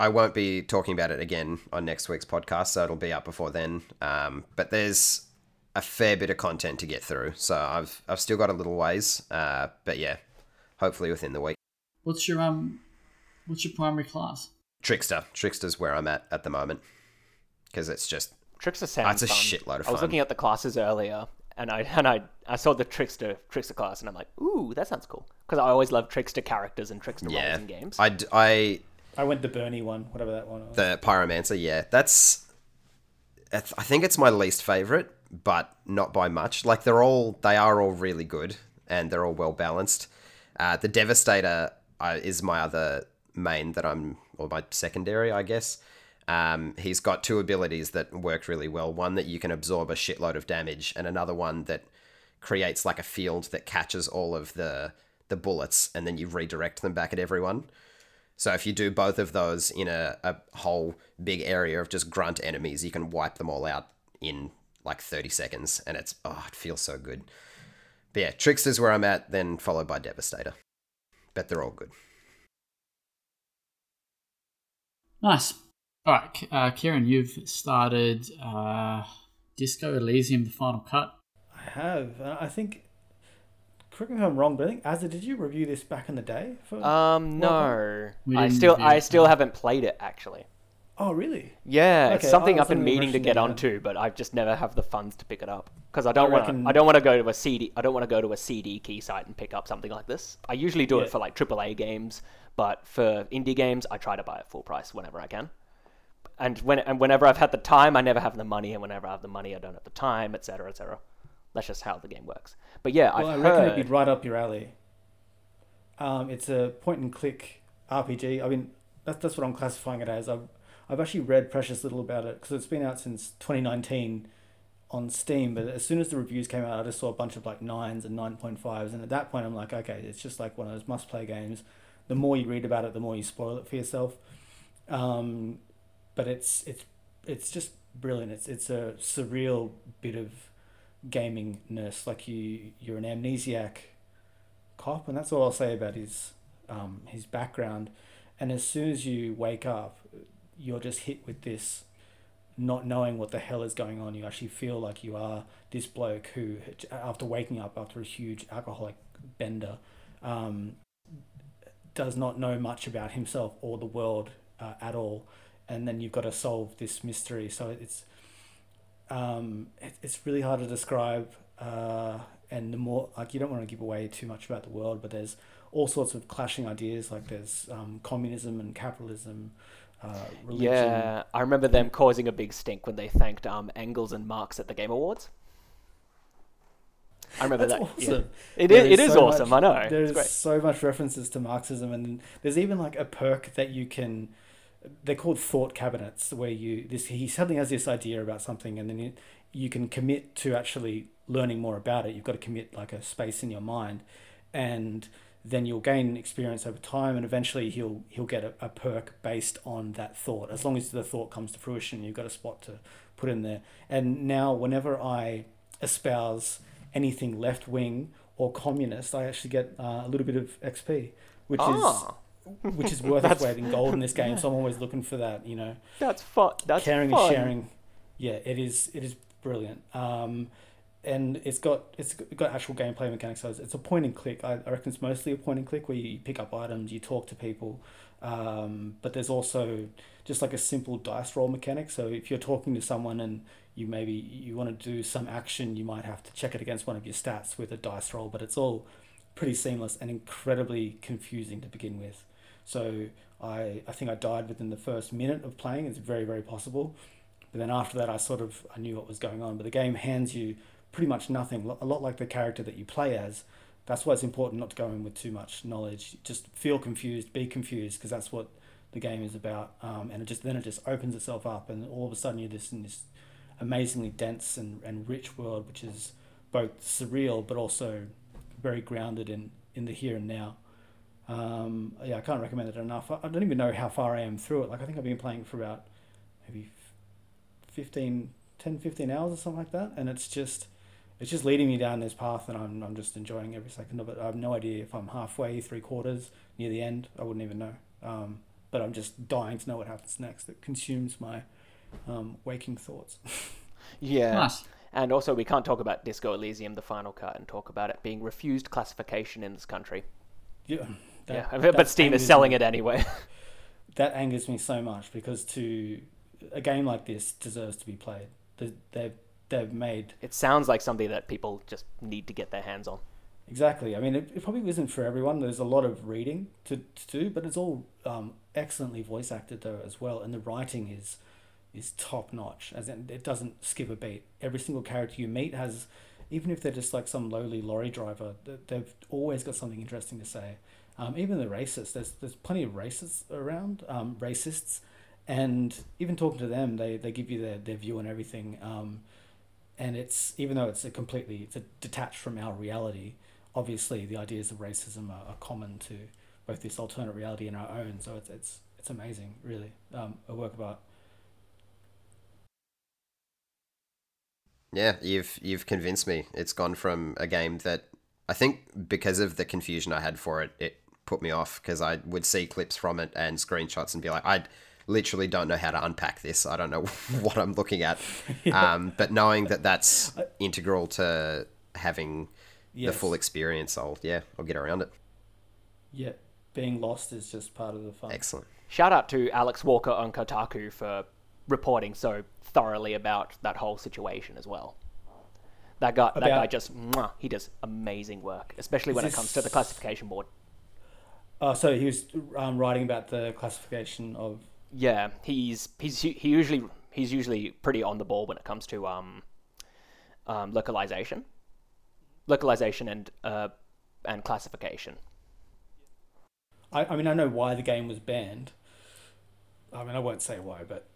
Speaker 3: I won't be talking about it again on next week's podcast, so it'll be up before then. Um, but there's a fair bit of content to get through, so I've I've still got a little ways. Uh, but yeah, hopefully within the week.
Speaker 2: what's your um? What's your primary class?
Speaker 3: Trickster, Trickster's where I'm at at the moment, because it's just
Speaker 4: Trickster sounds
Speaker 3: That's a
Speaker 4: fun.
Speaker 3: shitload of fun.
Speaker 4: I was looking at the classes earlier, and I and I I saw the Trickster Trickster class, and I'm like, ooh, that sounds cool. Because I always love Trickster characters and Trickster
Speaker 3: yeah.
Speaker 4: roles in games.
Speaker 3: I d- I
Speaker 1: I went the Bernie one, whatever that one was.
Speaker 3: the Pyromancer, yeah, that's. I think it's my least favorite, but not by much. Like they're all, they are all really good, and they're all well balanced. Uh, the Devastator uh, is my other main that I'm, or my secondary, I guess. Um, he's got two abilities that work really well. One that you can absorb a shitload of damage, and another one that creates like a field that catches all of the the bullets, and then you redirect them back at everyone. So if you do both of those in a, a whole big area of just grunt enemies, you can wipe them all out in like 30 seconds, and it's oh, it feels so good. But yeah, Trickster's where I'm at, then followed by Devastator. But they're all good.
Speaker 2: Nice. All right, uh, Kieran, you've started uh, Disco Elysium: The Final Cut.
Speaker 1: I have. Uh, I think. Correct me if I'm wrong, but I think Azza, did you review this back in the day? For...
Speaker 4: um, no, I still I still
Speaker 2: no.
Speaker 4: haven't played it actually.
Speaker 1: Oh, really?
Speaker 4: Yeah,
Speaker 1: Okay,
Speaker 4: it's something
Speaker 1: I
Speaker 4: I've been meaning to get
Speaker 1: that you
Speaker 4: onto, but I just never have the funds to pick it up because I don't want
Speaker 1: reckon-
Speaker 4: to. I don't want to go to a CD. I don't want to go to a CD key site and pick up something like this. I usually do
Speaker 1: Yeah.
Speaker 4: it for like AAA games, but for indie games, I try to buy it full price whenever I can. And when and whenever I've had the time, I never have the money, and whenever I have the money, I don't have the time, etc., etc. That's just how the game works. But yeah,
Speaker 1: Well, I
Speaker 4: I've
Speaker 1: reckon
Speaker 4: heard.
Speaker 1: it'd be right up your alley. Um, it's a point and click RPG. I mean, that's that's what I'm classifying it as. I've I've actually read precious little about it because it's been out since 2019 on Steam. But as soon as the reviews came out, I just saw a bunch of like nines and 9.5s, and at that point, I'm like, okay, it's just like one of those must-play games. The more you read about it, the more you spoil it for yourself. Um, but it's it's it's just brilliant. It's it's a surreal bit of gamingness. Like you you're an amnesiac cop, and that's all I'll say about his um, his background. And as soon as you wake up, you're just hit with this not knowing what the hell is going on. You actually feel like you are this bloke who, after waking up after a huge alcoholic bender, um, does not know much about himself or the world uh, at all. And then you've got to solve this mystery. So it's um, it, it's really hard to describe. Uh, and the more like you don't want to give away too much about the world, but there's all sorts of clashing ideas. Like there's um, communism and capitalism, uh, religion.
Speaker 4: yeah, I remember them causing a big stink when they thanked um, Engels and Marx at the Game Awards. I remember
Speaker 1: That's
Speaker 4: that. yeah.
Speaker 1: awesome.
Speaker 4: It
Speaker 1: There
Speaker 4: is, it is
Speaker 1: so
Speaker 4: awesome.
Speaker 1: much-
Speaker 4: I know.
Speaker 1: There's so much references to Marxism, and there's even like a perk that you can. They're called thought cabinets, where you this he suddenly has this idea about something, and then you, you can commit to actually learning more about it. You've got to commit like a space in your mind, and then you'll gain experience over time, and eventually he'll he'll get a, a perk based on that thought. As long as the thought comes to fruition, you've got a spot to put in there. And now, whenever I espouse anything left wing or communist, I actually get uh, a little bit of XP, which
Speaker 4: Ah,
Speaker 1: is which is worth its weight in gold in this game. So I'm always looking for that. You know,
Speaker 4: that's fun. That's
Speaker 1: caring
Speaker 4: fun.
Speaker 1: and sharing. Yeah, it is. It is brilliant. Um, and it's got it's got actual gameplay mechanics. So it's, it's a point and click. I, I reckon it's mostly a point and click where you pick up items, you talk to people. Um, but there's also just like a simple dice roll mechanic. So if you're talking to someone and you maybe you want to do some action, you might have to check it against one of your stats with a dice roll. But it's all pretty seamless and incredibly confusing to begin with. So I I think I died within the first minute of playing. It's very very possible. But then after that, I sort of I knew what was going on. But the game hands you pretty much nothing. A lot like the character that you play as. That's why it's important not to go in with too much knowledge. Just feel confused, be confused, because that's what the game is about. Um, and it just then it just opens itself up, and all of a sudden you're just in this amazingly dense and, and rich world, which is both surreal but also very grounded in, in the here and now. Um, yeah, I can't recommend it enough. I, I don't even know how far I am through it. Like I think I've been playing for about maybe 15, 10, 15 hours or something like that, and it's just it's just leading me down this path, and I'm I'm just enjoying every second of it. I have no idea if I'm halfway, three quarters, near the end. I wouldn't even know. Um, but I'm just dying to know what happens next. It consumes my um, waking thoughts.
Speaker 4: Yeah.
Speaker 2: Nice.
Speaker 4: And also, we can't talk about Disco Elysium, the final cut, and talk about it being refused classification in this country.
Speaker 1: yeah, that-
Speaker 4: yeah, but Steam is selling
Speaker 1: me.
Speaker 4: it anyway.
Speaker 1: That angers me so much because to a game like this deserves to be played. They- They've they've made
Speaker 4: it sounds like something that people just need to get their hands on.
Speaker 1: Exactly. I mean, it, it probably isn't for everyone. There's a lot of reading to, to do, but it's all um, excellently voice acted though as well, and the writing is is top notch. As in, it doesn't skip a beat. Every single character you meet has, even if they're just like some lowly lorry driver, they've always got something interesting to say. Um, even the racists, there's there's plenty of racists around, um, racists, and even talking to them, they, they give you their, their view on everything. Um, and it's even though it's a completely it's a detached from our reality obviously the ideas of racism are, are common to both this alternate reality and our own so it's it's it's amazing really um, a work of art
Speaker 3: Yeah, you've you've convinced me. It's gone from a game that I think because of the confusion I had for it, it put me off because I would see clips from it and screenshots and be like, I literally don't know how to unpack this. I don't know what I'm looking at. Um, but knowing that that's integral to having the full experience, I'll yeah, I'll get around it.
Speaker 1: yeah being lost is just part of the fun
Speaker 3: Excellent.
Speaker 4: shout out to Alex Walker on Kotaku for reporting so thoroughly about that whole situation as well. That guy, that guy just, mwah, he does amazing work, especially when it comes to the classification board.
Speaker 1: Oh, so he was um, writing about the classification of.
Speaker 4: Yeah, he's he's he usually he's usually pretty on the ball when it comes to um, um localization, localization and uh and classification.
Speaker 1: I, I mean, I know why the game was banned. I mean, I won't say why, but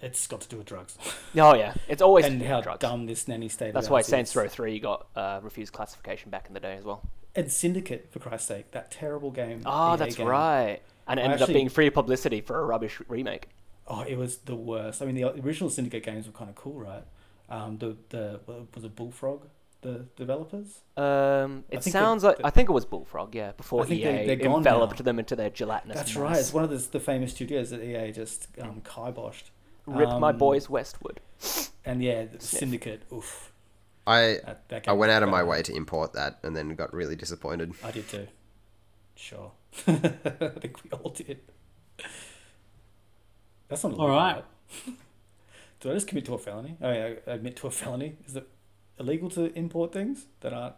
Speaker 1: it's got to do with drugs
Speaker 4: Oh yeah, it's always
Speaker 1: and how
Speaker 4: drugs.
Speaker 1: dumb this nanny state.
Speaker 4: That's why Saints. Row Three got uh, refused classification back in the day as well.
Speaker 1: And Syndicate, for Christ's sake, that terrible game.
Speaker 4: Oh,
Speaker 1: EA
Speaker 4: that's
Speaker 1: game.
Speaker 4: right. And it ended
Speaker 1: actually-
Speaker 4: up being free publicity for a rubbish remake.
Speaker 1: Oh, it was the worst. I mean, the original Syndicate games were kind of cool, right? Um, the the was it Bullfrog, the developers.
Speaker 4: Um, it sounds
Speaker 1: they-
Speaker 4: like I think it was Bullfrog, yeah. Before
Speaker 1: I think
Speaker 4: EA
Speaker 1: they- gone
Speaker 4: enveloped
Speaker 1: now.
Speaker 4: them into their gelatinous.
Speaker 1: That's
Speaker 4: mass.
Speaker 1: right. It's one of the, the famous studios that EA just um, kiboshed.
Speaker 4: Rip my
Speaker 1: Um,
Speaker 4: boys Westwood.
Speaker 1: And yeah, the Syndicate. Oof.
Speaker 3: I
Speaker 1: That, that
Speaker 3: I went out of my way to import that and then got really disappointed.
Speaker 1: I did too. Sure. I think we all did. That's not illegal,
Speaker 2: All right.
Speaker 1: Did I just commit to a felony? Oh, yeah, I admit to a felony. Is it illegal to import things that aren't?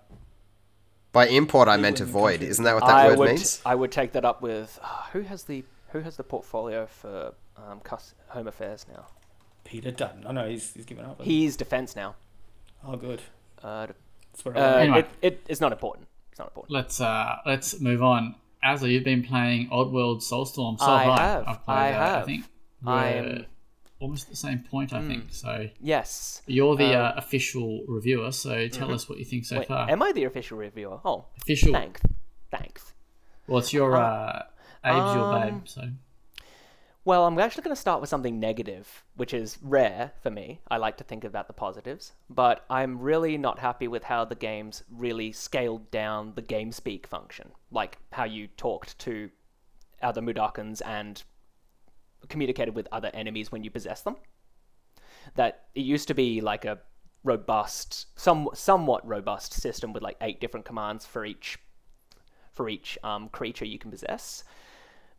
Speaker 3: By import, I meant
Speaker 1: in the
Speaker 3: avoid. Isn't that what that
Speaker 4: I
Speaker 3: word
Speaker 4: would
Speaker 3: means?
Speaker 4: I would take that up with uh, who has the who has the portfolio for um, Home Affairs now.
Speaker 1: Peter Dutton. Oh no, he's he's given up.
Speaker 4: He's defense now.
Speaker 1: Oh, good.
Speaker 4: Uh,
Speaker 1: That's what
Speaker 4: uh.
Speaker 2: Anyway.
Speaker 4: it, it, it's not important. It's not important.
Speaker 2: Let's uh let's move on. Azza, you've been playing Oddworld Soulstorm so
Speaker 4: I
Speaker 2: far.
Speaker 4: have,
Speaker 2: I've played,
Speaker 4: I
Speaker 2: uh, I think we're
Speaker 4: I'm-
Speaker 2: almost at the same point. I think so.
Speaker 4: Yes.
Speaker 2: You're the
Speaker 4: Um,
Speaker 2: uh, official reviewer, so tell us what you think so
Speaker 4: Wait,
Speaker 2: far.
Speaker 4: am I the official reviewer? Oh,
Speaker 2: official.
Speaker 4: thanks. Thanks.
Speaker 2: Well, it's your uh, Abe's your
Speaker 4: um,
Speaker 2: babe. So
Speaker 4: Well, I'm actually going to start with something negative, which is rare for me. I like to think about the positives, but I'm really not happy with how the game's really scaled down the game speak function, like how you talked to other Mudokons and communicated with other enemies when you possess them. That it used to be like a robust, some somewhat robust system with like eight different commands for each for each um, creature you can possess,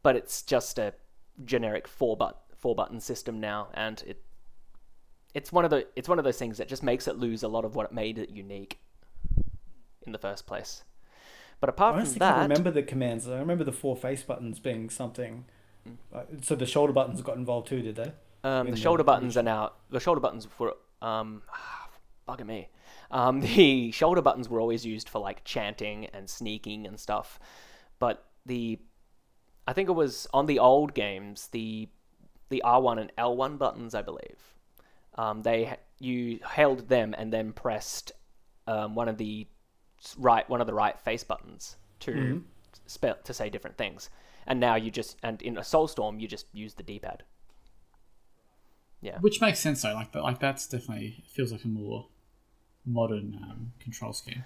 Speaker 4: but it's just a generic four but four button system now, and it it's one of the it's one of those things that just makes it lose a lot of what it made it unique in the first place. But apart
Speaker 1: I
Speaker 4: from that,
Speaker 1: can't remember the commands. I remember the four face buttons being something. So the shoulder buttons got involved too, did they?
Speaker 4: Um, the
Speaker 1: the
Speaker 4: shoulder buttons are now the shoulder buttons were um, bugging me. Um, the shoulder buttons were always used for like chanting and sneaking and stuff, but the I think it was on the old games the the R one and L one buttons I believe. Um, they you held them and then pressed um, one of the right one of the right face buttons to spell to say different things. And now you just and in a Soulstorm you just use the D pad. Yeah.
Speaker 2: which makes sense though. Like that, like that's definitely feels like a more modern um, control scheme.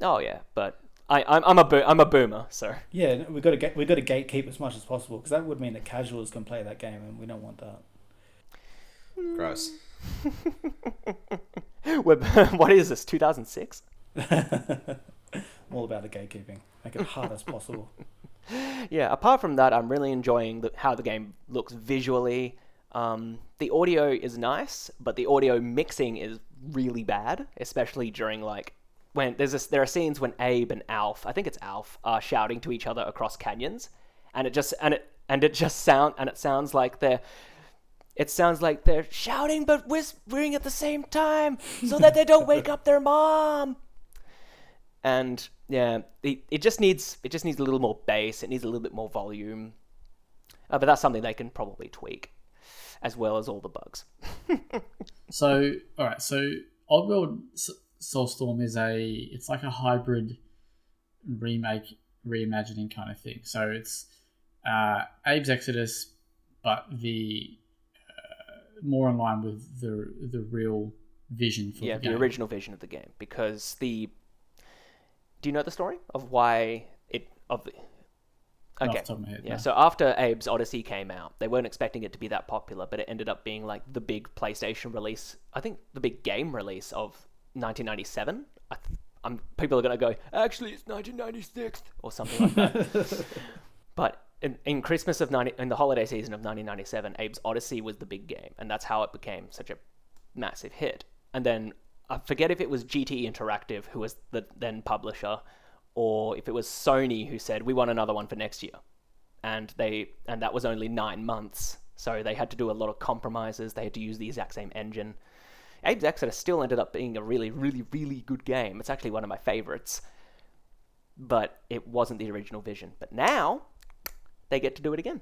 Speaker 4: Oh yeah, but I, I'm I'm a bo- I'm a boomer, so
Speaker 1: Yeah, no, we got to get we've got to gatekeep as much as possible because that would mean that casuals can play that game, and we don't want that.
Speaker 3: Gross.
Speaker 4: What is this? 2006?
Speaker 1: I'm all about the gatekeeping. Make it hard as possible.
Speaker 4: Yeah. Apart from that, I'm really enjoying the, how the game looks visually. Um, the audio is nice, but the audio mixing is really bad, especially during like when there's this, there are scenes when Abe and Alf, I think it's Alf, are shouting to each other across canyons, and it just and it and it just sound and it sounds like they're it sounds like they're shouting but whispering at the same time so that they don't wake up their mom. And yeah, it, it just needs it just needs a little more bass. It needs a little bit more volume. Uh, but that's something they can probably tweak, as well as all the bugs.
Speaker 2: So, all right. So, Oddworld S- Soulstorm is a it's like a hybrid remake, reimagining kind of thing. So it's uh, Abe's Exodus, but the uh, more in line with the the real vision for
Speaker 4: yeah,
Speaker 2: the
Speaker 4: the original vision of the game. Because the do you know the story of why it of the okay
Speaker 2: off the top of my head,
Speaker 4: yeah
Speaker 2: no.
Speaker 4: so after Abe's Odyssey came out they weren't expecting it to be that popular but it ended up being like the big PlayStation release I think the big game release of 1997 I th- I'm, people are gonna go actually it's 1996 or something like that but in, in Christmas of 90, in the holiday season of 1997, Abe's Odyssey was the big game, and that's how it became such a massive hit. And then I forget if it was GT Interactive who was the then publisher, or if it was Sony who said we want another one for next year, and they and that was only nine months, so they had to do a lot of compromises. They had to use the exact same engine. Abe's Exodus still ended up being a really, really, really good game. It's actually one of my favorites, but it wasn't the original vision. But now they get to do it again.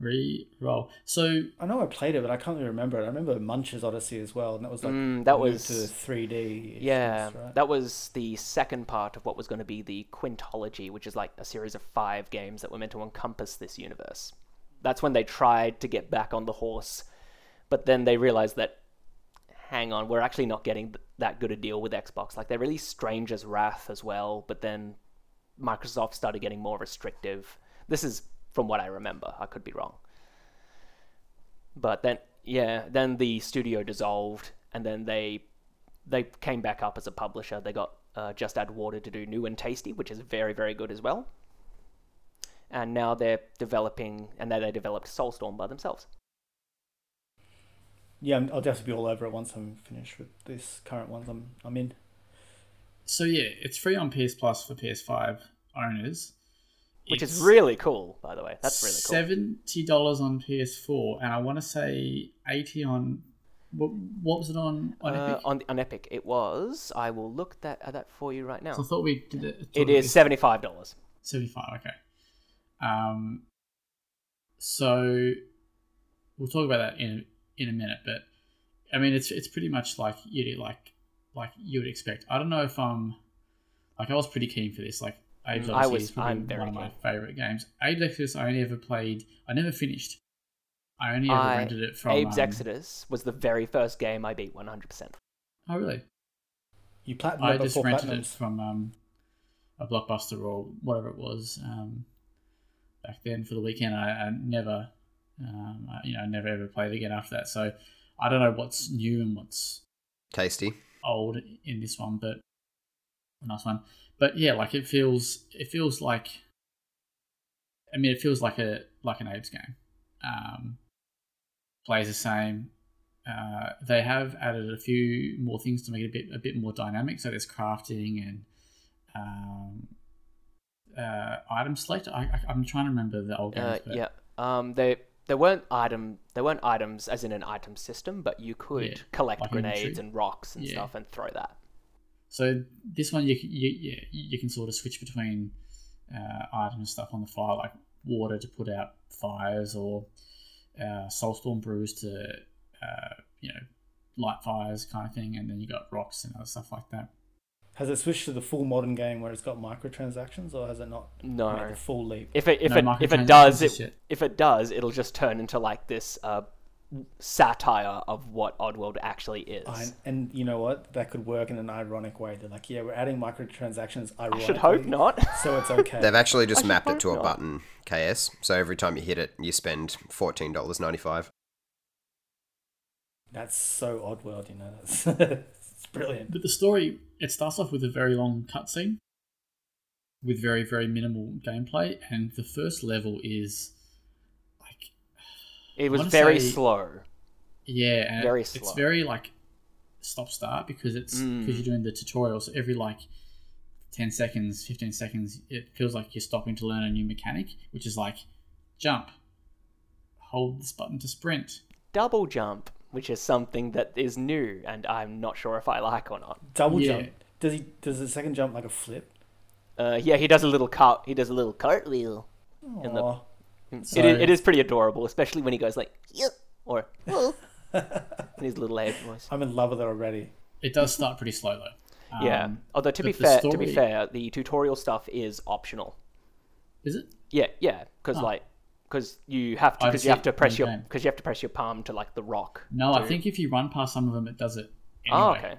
Speaker 2: Re-roll. So
Speaker 1: I know I played it, but I can't really remember it. I remember Munch's Odyssey as well, and that was like
Speaker 4: Mm, that
Speaker 1: moved
Speaker 4: was-
Speaker 1: to 3D.
Speaker 4: Yeah,
Speaker 1: right?
Speaker 4: that was the second part of what was going to be the Quintology, which is like a series of five games that were meant to encompass this universe. That's when they tried to get back on the horse, but then they realized that, hang on, we're actually not getting that good a deal with Xbox. Like, they're released Stranger's Wrath as well, but then Microsoft started getting more restrictive. This is from what I remember. I could be wrong. But then, yeah, then the studio dissolved, and then they they came back up as a publisher. They got uh, Just Add Water to do New and Tasty, which is very, very good as well. And now they're developing, and then they developed Soulstorm by themselves.
Speaker 1: Yeah, I'm- I'll definitely be all over it once I'm finished with this current ones I'm I'm in.
Speaker 2: so yeah, it's free on PS Plus for PS5 owners.
Speaker 4: Which
Speaker 2: It's
Speaker 4: is really cool, by the way. That's really cool.
Speaker 2: Seventy dollars on PS4, and I want to say eighty on. What, what was it on on
Speaker 4: Uh,
Speaker 2: Epic?
Speaker 4: on, on Epic, it was. I will look that at that for you right now.
Speaker 2: So I thought we did it.
Speaker 4: It is seventy five dollars.
Speaker 2: 75 okay um so we'll talk about that in in a minute but i mean it's it's pretty much like you like like you would expect. I don't know if i'm like i was pretty keen for this like Abe's
Speaker 4: Mm, I was-
Speaker 2: is probably
Speaker 4: I'm very
Speaker 2: one of my favorite games. Abe's Exodus I only ever played I never finished. I only ever
Speaker 4: I-
Speaker 2: rented it from
Speaker 4: Abe's
Speaker 2: um,
Speaker 4: Exodus was the very first game I beat one hundred percent.
Speaker 2: oh really?
Speaker 1: You platinum
Speaker 2: I just
Speaker 1: before
Speaker 2: rented it from um, a blockbuster or whatever it was um, back then for the weekend. I, I never, um, I, you know, never ever played again after that. So I don't know what's new and what's
Speaker 3: Tasty.
Speaker 2: old in this one, but a nice one. But yeah, like it feels, it feels like. I mean, it feels like a like an Abe's game. Um, plays the same. Uh, they have added a few more things to make it a bit a bit more dynamic. So there's crafting and um, uh, item select. I, I, I'm trying to remember the old games.
Speaker 4: Uh,
Speaker 2: but
Speaker 4: yeah. Um, they there weren't item there weren't items as in an item system, but you could
Speaker 2: Yeah,
Speaker 4: collect grenades and rocks and
Speaker 2: Yeah.
Speaker 4: stuff and throw that.
Speaker 2: So this one, you can- you you can sort of switch between uh, items and stuff on the fire, like water to put out fires, or uh, soulstorm brews to uh, you know light fires kind of thing, and then you got rocks and other stuff like that.
Speaker 1: Has it switched to the full modern game where it's got microtransactions, or has it not
Speaker 4: No.
Speaker 1: made the full leap?
Speaker 4: If it if
Speaker 2: No
Speaker 4: it if it does it if it does it'll just turn into like this uh, satire of what Oddworld actually is.
Speaker 1: I, and you know what? That could work in an ironic way. They're like, yeah, we're adding microtransactions.
Speaker 4: I
Speaker 1: Ironically,
Speaker 4: should hope not.
Speaker 1: So it's okay.
Speaker 3: They've actually just
Speaker 4: should
Speaker 3: mapped it
Speaker 4: hope
Speaker 3: to a button, KS. So every time you hit it, you spend fourteen dollars ninety five.
Speaker 1: That's so Oddworld, you know. That's it's brilliant.
Speaker 2: But the story it starts off with a very long cutscene with very very minimal gameplay, and the first level is like
Speaker 4: It was very
Speaker 2: say-
Speaker 4: slow.
Speaker 2: Yeah, and
Speaker 4: Very
Speaker 2: it's very like stop start because it's because
Speaker 4: Mm.
Speaker 2: you're doing the tutorial. So every like ten seconds, fifteen seconds, it feels like you're stopping to learn a new mechanic, which is like jump, hold this button to sprint.
Speaker 4: Double jump, which is something that is new and I'm not sure if I like or not.
Speaker 1: Double
Speaker 2: Yeah.
Speaker 1: jump. Does he? Does the second jump like a flip?
Speaker 4: Uh, yeah, he does a little cart. He does a little cartwheel. In the-
Speaker 1: Aw.
Speaker 4: It
Speaker 2: So-
Speaker 4: is, it is pretty adorable, especially when he goes like "Yep," or "Well," in his little Abe voice.
Speaker 1: I'm in love with it already.
Speaker 2: It does start pretty slow though.
Speaker 4: yeah.
Speaker 2: Um,
Speaker 4: Although to be
Speaker 2: but the
Speaker 4: fair, to be fair, the tutorial stuff is optional.
Speaker 2: is it?
Speaker 4: Yeah, yeah, because
Speaker 2: Oh.
Speaker 4: like because you have to because you have to press your because you have to press your palm to like the rock.
Speaker 2: No, I think if you run past some of them, it does it. Anyway.
Speaker 4: Oh, okay.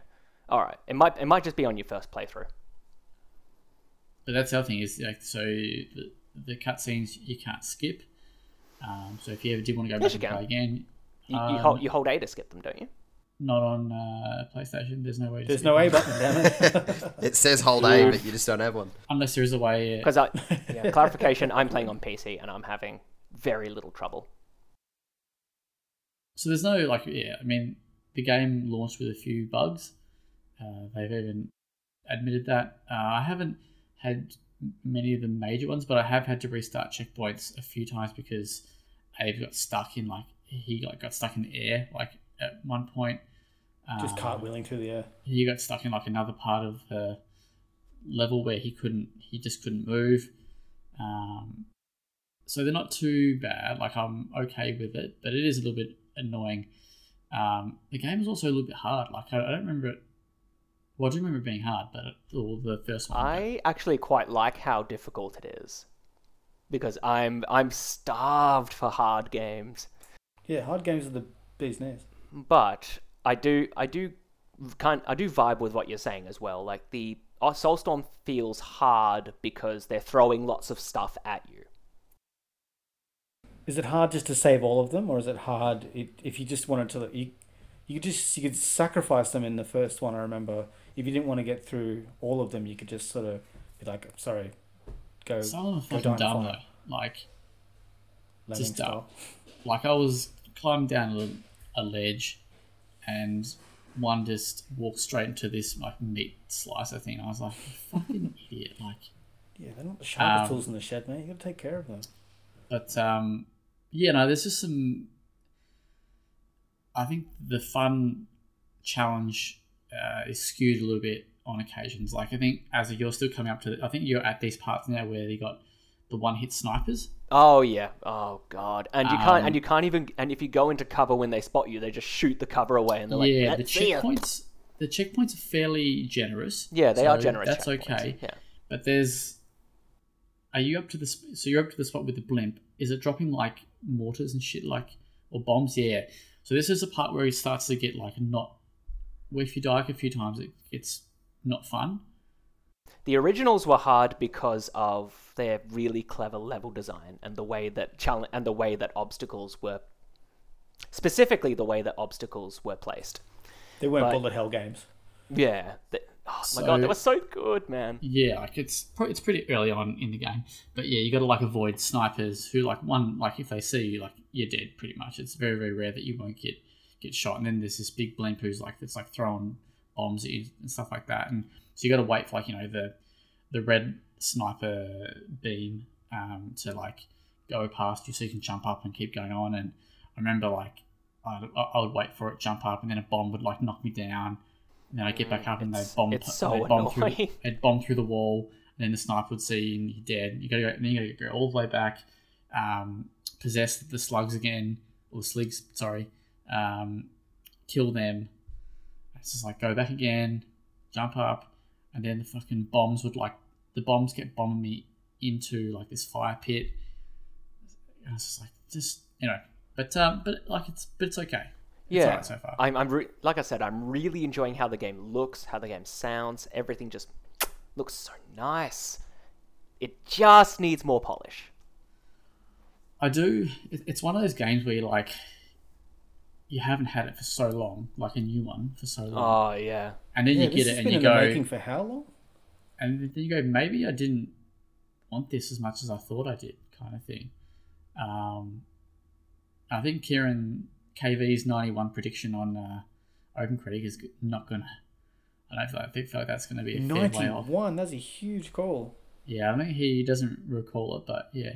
Speaker 4: All right. It might it might just be on your first playthrough.
Speaker 2: But that's the other thing is like so the, the cutscenes you can't skip. Um, so if you ever did want to go
Speaker 4: Yes,
Speaker 2: back
Speaker 4: you
Speaker 2: and
Speaker 4: can.
Speaker 2: play again,
Speaker 4: You, you
Speaker 2: Um,
Speaker 4: hold you hold A to skip them, don't you?
Speaker 2: not on uh, PlayStation. There's no way. To
Speaker 1: There's no A button, damn it.
Speaker 3: It says hold A, but you just don't have one.
Speaker 2: unless there is a way. uh,
Speaker 4: Because I, yeah, clarification, I'm playing on PC and I'm having very little trouble.
Speaker 2: So there's no like yeah. I mean, the game launched with a few bugs. Uh, they've even admitted that. Uh, I haven't had many of the major ones, but I have had to restart checkpoints a few times because Abe got stuck in like he like got stuck in the air like at one point.
Speaker 1: Just
Speaker 2: Um,
Speaker 1: cartwheeling through the air.
Speaker 2: he got stuck in like another part of the level where he couldn't he just couldn't move um, so they're not too bad like i'm okay with it but it is a little bit annoying um, the game is also a little bit hard like i, I don't remember it well i do remember it being hard but it, or the first one but-
Speaker 4: I actually quite like how difficult it is. Because I'm I'm starved for hard games.
Speaker 1: Yeah, hard games are the bee's knees.
Speaker 4: But I do I do kind I do vibe with what you're saying as well. Like the uh, Soulstorm feels hard because they're throwing lots of stuff at you.
Speaker 1: Is it hard just to save all of them, or is it hard if you just wanted to? You, you could just you could sacrifice them in the first one. I remember if you didn't want to get through all of them, you could just sort of be like, "Sorry, go."
Speaker 2: some of
Speaker 1: go
Speaker 2: them fucking dumb though like
Speaker 1: Lemming
Speaker 2: just dumb. like I was climbing down a, a ledge, and one just walked straight into this like meat slicer thing. I was like, fucking idiot! Like,
Speaker 1: Yeah, they're not the sharpest
Speaker 2: Um,
Speaker 1: tools in the shed, mate. You got to take care of them.
Speaker 2: but um, yeah, no, there's just some. I think the fun challenge uh, is skewed a little bit on occasions. Like I think as you're still coming up to, the, I think you're at these parts now where they got the one-hit snipers.
Speaker 4: Oh yeah. Oh god. And you can't
Speaker 2: Um,
Speaker 4: and you can't even and if you go into cover when they spot you, they just shoot the cover away and they're like,
Speaker 2: yeah, the
Speaker 4: "Let's
Speaker 2: checkpoints. The checkpoints are fairly generous.
Speaker 4: Yeah, they are generous.
Speaker 2: That's okay.
Speaker 4: Yeah.
Speaker 2: But there's, are you up to the? sp- So you're up to the spot with the blimp. Is it dropping like mortars and shit, like or bombs? Yeah. So this is the part where he starts to get like not. Where if you die a few times, it gets not fun.
Speaker 4: The originals were hard because of their really clever level design and the way that challenge and the way that obstacles were specifically the way that obstacles were placed.
Speaker 1: They weren't
Speaker 4: but-
Speaker 1: bullet hell games.
Speaker 4: Yeah. The, oh my god, they were so good, man.
Speaker 2: Yeah, like it's it's pretty early on in the game, but yeah, you got to like avoid snipers who like one like if they see you, like you're dead pretty much. It's very very rare that you won't get get shot. And then there's this big blimp who's like it's like throwing bombs at you and stuff like that. And so you got to wait for like you know the the red sniper beam um, to like go past you so you can jump up and keep going on. And I remember like I, I would wait for it jump up and then a bomb would like knock me down. And then I get back up and
Speaker 4: It's-
Speaker 2: bomb.
Speaker 4: it's so
Speaker 2: they'd bomb through,
Speaker 4: annoying.
Speaker 2: they'd bomb through the wall, and then the sniper would see you and you're dead. You gotta go, then you gotta go all the way back, um, possess the slugs again, or the sligs, sorry, um, kill them. It's just like go back again, jump up, and then the fucking bombs would like the bombs get bombing me into like this fire pit. And it's just like just you know, but um, but like it's but it's okay. It's
Speaker 4: Yeah.
Speaker 2: alright so far.
Speaker 4: I'm, I'm re- like I said, I'm really enjoying how the game looks, how the game sounds. Everything just looks so nice. It just needs more polish.
Speaker 2: I do. It's one of those games where you like, you haven't had it for so long, like a new one for so long,
Speaker 4: Oh yeah.
Speaker 2: and then
Speaker 1: Yeah,
Speaker 2: you
Speaker 1: this
Speaker 2: get
Speaker 1: has
Speaker 2: it and
Speaker 1: been
Speaker 2: you
Speaker 1: in
Speaker 2: go,
Speaker 1: the making for how long?
Speaker 2: and then you go, maybe I didn't want this as much as I thought I did, kind of thing. Um, I think Kieran KV's ninety-one prediction on uh, Open Critic is not gonna. I don't feel like, I feel like that's gonna be a fair way off.
Speaker 1: Ninety-one. That's a huge call.
Speaker 2: Yeah, I mean, he doesn't recall it, but yeah,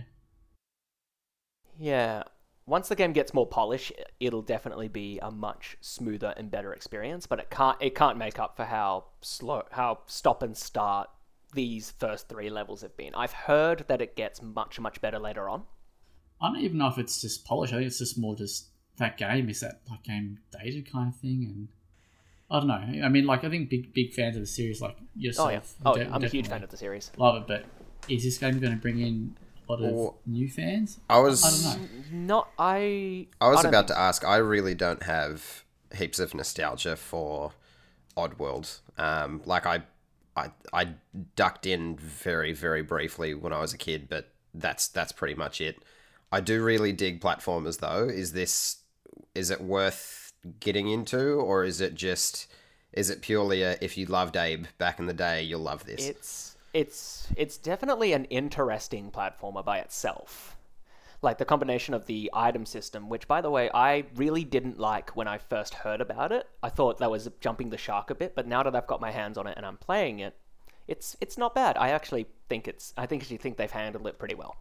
Speaker 4: Yeah. Once the game gets more polish, it'll definitely be a much smoother and better experience. But it can't it can't make up for how slow, how stop and start these first three levels have been. I've heard that it gets much much better later on.
Speaker 2: I don't even know if it's just polish. I think it's just more just that game is that like game dated kind of thing, and I don't know. I mean, like I think big big fans of the series, like yourself.
Speaker 4: Oh yeah. Oh,
Speaker 2: de-
Speaker 4: yeah. I'm a huge fan of the series.
Speaker 2: Love it, but is this game going to bring in a lot of
Speaker 3: Or-
Speaker 2: new fans?
Speaker 3: I was
Speaker 2: I don't know.
Speaker 4: Not I.
Speaker 3: I was
Speaker 4: don't
Speaker 3: about
Speaker 4: think
Speaker 3: to ask. I really don't have heaps of nostalgia for Oddworld. Um, like I, I, I ducked in very, very briefly when I was a kid, but that's that's pretty much it. I do really dig platformers though. Is this is it worth getting into, or is it just is it purely a if you loved Abe back in the day, you'll love this?
Speaker 4: It's it's it's definitely an interesting platformer by itself. Like the combination of the item system, which by the way I really didn't like when I first heard about it. I thought that was jumping the shark a bit, but now that I've got my hands on it and I'm playing it, it's it's not bad. I actually think it's I think actually think they've handled it pretty well.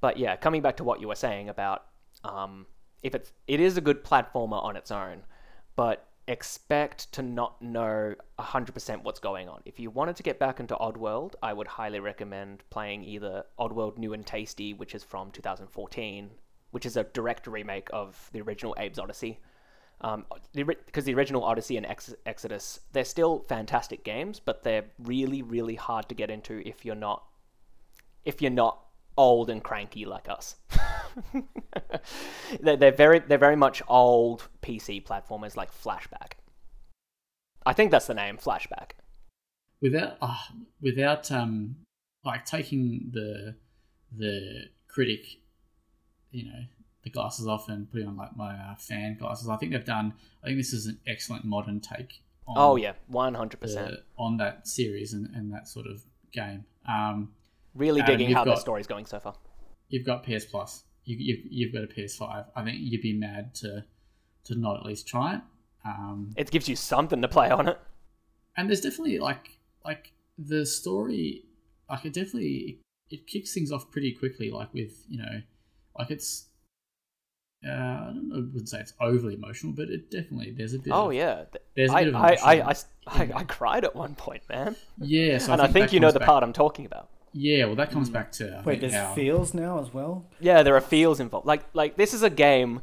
Speaker 4: But yeah, coming back to what you were saying about um, if it's it is a good platformer on its own, but expect to not know 100% what's going on. If you wanted to get back into Oddworld, I would highly recommend playing either Oddworld New and Tasty, which is from 2014, which is a direct remake of the original Abe's Odyssey. Um, because the, the original Odyssey and Ex- Exodus, they're still fantastic games, but they're really, really hard to get into if you're not if you're not old and cranky like us. they're, they're very they're very much old PC platformers like Flashback. I think that's the name, Flashback.
Speaker 2: Without uh, without um like taking the the critic, you know, the glasses off and putting on like my uh, fan glasses. I think they've done. I think this is an excellent modern take.
Speaker 4: On oh yeah, one hundred percent
Speaker 2: on that series and, and that sort of game. Um,
Speaker 4: Really Adam, digging how got, the story's going so far.
Speaker 2: You've got PS Plus. You, you've, you've got a PS5. I think you'd be mad to to not at least try it. Um,
Speaker 4: it gives you something to play on it.
Speaker 2: And there's definitely like like the story, like it definitely it, it kicks things off pretty quickly. Like with you know, like it's uh, I don't know, I wouldn't say it's overly emotional, but it definitely there's a bit.
Speaker 4: Oh
Speaker 2: of,
Speaker 4: yeah,
Speaker 2: there's a
Speaker 4: I,
Speaker 2: bit of
Speaker 4: I, I, I, I, cried at one point, man.
Speaker 2: Yeah, so
Speaker 4: and
Speaker 2: I
Speaker 4: think, I think you know the part I'm talking about.
Speaker 2: Yeah, well, that comes mm. back to I
Speaker 1: wait. There's
Speaker 2: how...
Speaker 1: feels now as well.
Speaker 4: Yeah, there are feels involved. Like like this is a game.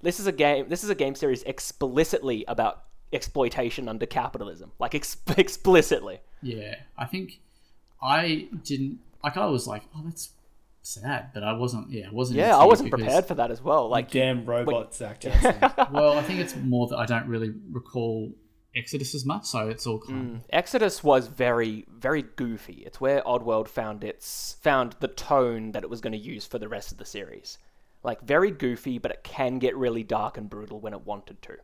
Speaker 4: This is a game. This is a game series explicitly about exploitation under capitalism. Like ex- explicitly.
Speaker 2: Yeah, I think I didn't like. I was like, oh, that's sad, but I wasn't. Yeah, I wasn't.
Speaker 4: Yeah, I wasn't because... prepared for that as well. Like
Speaker 1: damn robots, Zach Jackson.
Speaker 2: well, I think it's more that I don't really recall Exodus as much, so it's all kind.
Speaker 4: Mm. Exodus was very, very goofy. It's where Oddworld found its found the tone that it was going to use for the rest of the series. Like very goofy, but it can get really dark and brutal when it wanted to.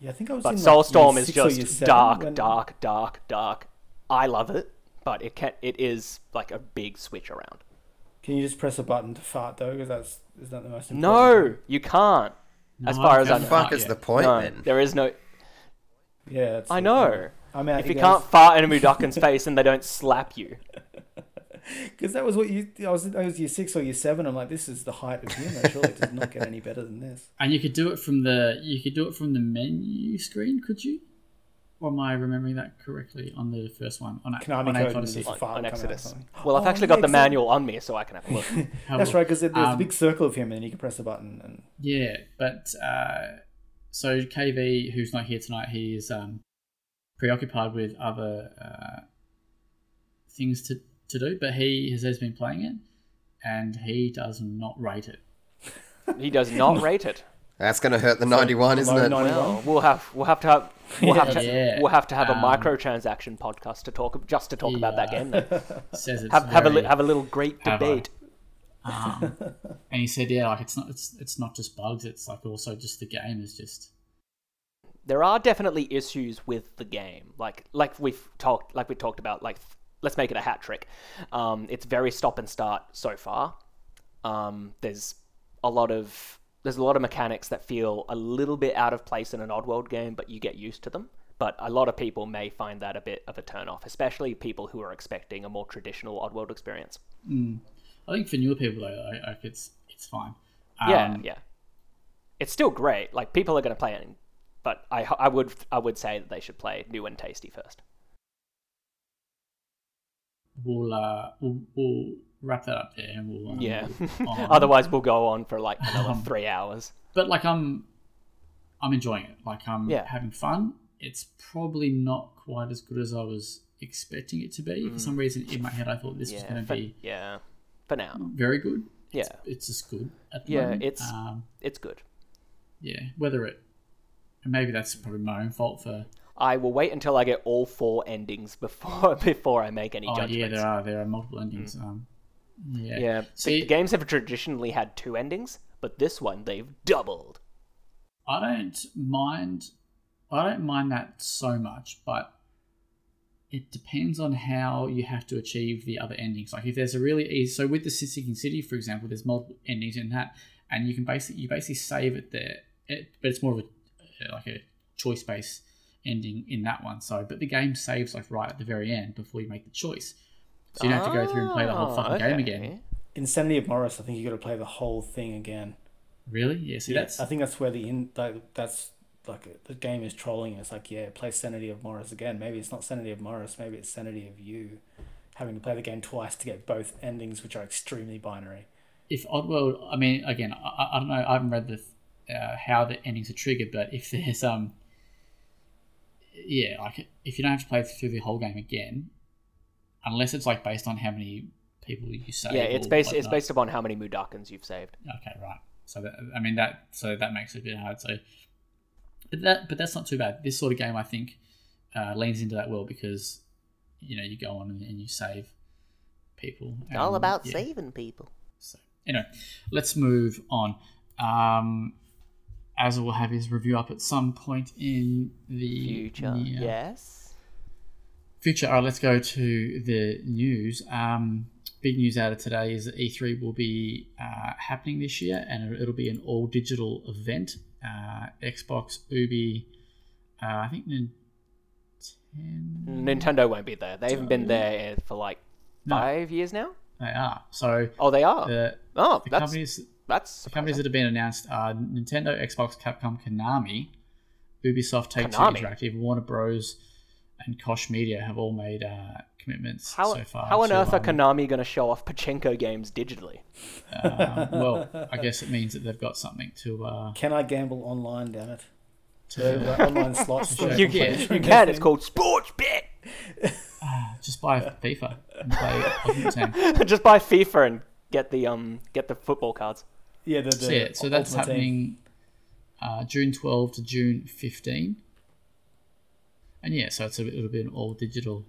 Speaker 1: Yeah, I think I was.
Speaker 4: But
Speaker 1: in,
Speaker 4: Soulstorm
Speaker 1: like,
Speaker 4: is just dark, when... dark, dark, dark. I love it, but it can it is like a big switch around.
Speaker 1: Can you just press a button to fart though? Because that's is that the most important?
Speaker 4: No,
Speaker 1: thing?
Speaker 4: you can't. As far as I know.
Speaker 3: fuck is the point
Speaker 4: no,
Speaker 3: then?
Speaker 4: There is no.
Speaker 1: Yeah,
Speaker 4: I know.
Speaker 1: I mean,
Speaker 4: if you can't fart in a Mudokon's face and they don't slap you.
Speaker 1: Because that was what you. I was. I was year six or year seven. I'm like, this is the height of humor. Surely it does not get any better than this.
Speaker 2: And you could do it from the. You could do it from the menu screen. Could you? Or am I remembering that correctly on the first one on,
Speaker 1: Konami
Speaker 2: on,
Speaker 1: Code
Speaker 2: Odyssey?
Speaker 4: on, on Exodus? Well, I've oh, actually got the manual on me, so I can have a look.
Speaker 1: That's right, because there's um, a big circle of him, and then you can press a button. And
Speaker 2: yeah, but uh, so KV, who's not here tonight, he is um, preoccupied with other uh, things to, to do, but he has, has been playing it and he does not rate it.
Speaker 4: He does not rate it.
Speaker 3: That's going to hurt the 91, isn't it?
Speaker 4: Well, we'll have we'll have to have we'll have to yeah. we'll have to have a um, microtransaction podcast to talk just to talk yeah. about that game. Then.
Speaker 2: Says
Speaker 4: have have a have a little great debate.
Speaker 2: Um, and he said, yeah, like it's not it's it's not just bugs. It's like also just the game is just
Speaker 4: there are definitely issues with the game. Like like we've talked like we talked about. Like let's make it a hat trick. Um, it's very stop and start so far. Um, there's a lot of there's a lot of mechanics that feel a little bit out of place in an Oddworld game, but you get used to them. But a lot of people may find that a bit of a turn off, especially people who are expecting a more traditional Oddworld experience.
Speaker 2: Mm. I think for newer people though, like, it's it's fine.
Speaker 4: Um, yeah, yeah. It's still great. Like people are going to play it but I, I would I would say that they should play new and tasty first.
Speaker 2: We'll uh, we'll, we'll wrap that up there, and we'll um,
Speaker 4: yeah. Otherwise, we'll go on for like another um, three hours.
Speaker 2: But like I'm, I'm enjoying it. Like I'm yeah. having fun. It's probably not quite as good as I was expecting it to be. Mm. For some reason, in my head, I thought this
Speaker 4: yeah,
Speaker 2: was going to be
Speaker 4: yeah, for now,
Speaker 2: very good.
Speaker 4: Yeah,
Speaker 2: it's, it's just good.
Speaker 4: yeah,
Speaker 2: moment.
Speaker 4: it's um, it's good.
Speaker 2: Yeah, whether it and maybe that's probably my own fault for.
Speaker 4: I will wait until I get all four endings before before I make any
Speaker 2: oh,
Speaker 4: judgments.
Speaker 2: yeah, there are there are multiple endings. Mm. Um, yeah,
Speaker 4: yeah. See, the games have traditionally had two endings, but this one they've doubled.
Speaker 2: I don't mind. I don't mind that so much, but it depends on how you have to achieve the other endings. Like if there's a really easy, so with the Sinking City, for example, there's multiple endings in that, and you can basically you basically save it there, it, but it's more of a uh, like a choice based ending in that one. So, but the game saves like right at the very end before you make the choice, so you don't have to go through and play the whole
Speaker 4: Oh,
Speaker 2: fucking game
Speaker 4: okay.
Speaker 2: again.
Speaker 1: Insanity of Morris, I think you got to play the whole thing again.
Speaker 2: Really? Yeah. See, that's
Speaker 1: I think that's where the in like, that's like the game is trolling. It's like yeah, play Sanity of Morris again. Maybe it's not Sanity of Morris. Maybe it's Sanity of You. Having to play the game twice to get both endings, which are extremely binary.
Speaker 2: if Oddworld, I mean, again, I, I don't know, I haven't read the uh, how the endings are triggered, but if there's um, yeah, like if you don't have to play through the whole game again, unless it's like based on how many people you save.
Speaker 4: Yeah, it's
Speaker 2: or
Speaker 4: based it's based upon how many Mudokons you've saved.
Speaker 2: Okay, right. So that I mean that so that makes it a bit hard. So, but that but that's not too bad. This sort of game, I think, uh, leans into that well because you know you go on and, and you save people.
Speaker 4: It's all about
Speaker 2: yeah.
Speaker 4: saving people.
Speaker 2: So anyway, let's move on. Um, as we'll have his review up at some point in the
Speaker 4: Future,
Speaker 2: near
Speaker 4: yes.
Speaker 2: future. All right, let's go to the news. Um, big news out of today is that E3 will be uh, happening this year, and it'll be an all digital event. Uh, Xbox, Ubi, uh, I think Nintendo.
Speaker 4: Nintendo won't be there. They haven't been there for like
Speaker 2: No.
Speaker 4: five years now.
Speaker 2: They are. So
Speaker 4: Oh, they are.
Speaker 2: the,
Speaker 4: oh,
Speaker 2: the
Speaker 4: that's
Speaker 2: companies
Speaker 4: that's
Speaker 2: The companies that have been announced are Nintendo, Xbox, Capcom, Konami, Ubisoft, Take Two Interactive, Warner Bros, and Koch Media have all made uh, commitments
Speaker 4: how
Speaker 2: so far.
Speaker 4: how on
Speaker 2: to,
Speaker 4: earth are
Speaker 2: um,
Speaker 4: Konami going to show off Pachinko games digitally?
Speaker 2: um, well, I guess it means that they've got something to. Uh,
Speaker 1: Can I gamble online? Damn it!
Speaker 2: to
Speaker 1: The online slots. and shit I
Speaker 4: You,
Speaker 1: can play
Speaker 4: you can. It's called Sports Bet.
Speaker 2: just buy FIFA and play
Speaker 4: Just buy FIFA and get the um get the football cards.
Speaker 1: Yeah, the, the
Speaker 2: So, yeah, so that's
Speaker 1: Team.
Speaker 2: happening uh, June 12 to June 15. And yeah, so it's a, it'll be an all digital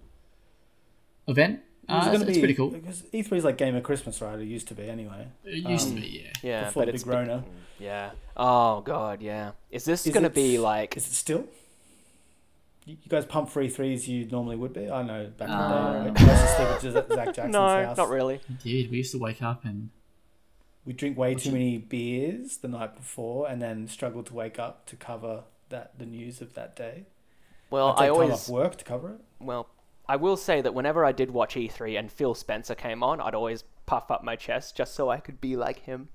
Speaker 2: event. Uh,
Speaker 1: It's
Speaker 2: it's,
Speaker 1: gonna be
Speaker 2: pretty cool.
Speaker 1: Because E3 is like Game of Christmas, right? It used to be anyway.
Speaker 2: It used
Speaker 1: Um,
Speaker 2: to be, yeah.
Speaker 4: Yeah,
Speaker 1: Before
Speaker 4: but
Speaker 1: the
Speaker 4: it's
Speaker 1: big Rona.
Speaker 4: Yeah. Oh god, yeah. Is this
Speaker 1: Is
Speaker 4: going to
Speaker 1: it-
Speaker 4: be like?
Speaker 1: Is it still? You you guys pump free threes you normally would be. I know back in
Speaker 2: Uh,
Speaker 1: the day, right? I used to sleep at Zach Zach Jackson's
Speaker 4: No,
Speaker 1: house.
Speaker 4: not really.
Speaker 2: Indeed, we used to wake up and
Speaker 1: We drink way too many beers the night before, and then struggle to wake up to cover that the news of that day.
Speaker 4: Well,
Speaker 1: I'd take
Speaker 4: I
Speaker 1: time
Speaker 4: always
Speaker 1: off work to cover it.
Speaker 4: well, I will say that whenever I did watch E3 and Phil Spencer came on, I'd always puff up my chest just so I could be like him.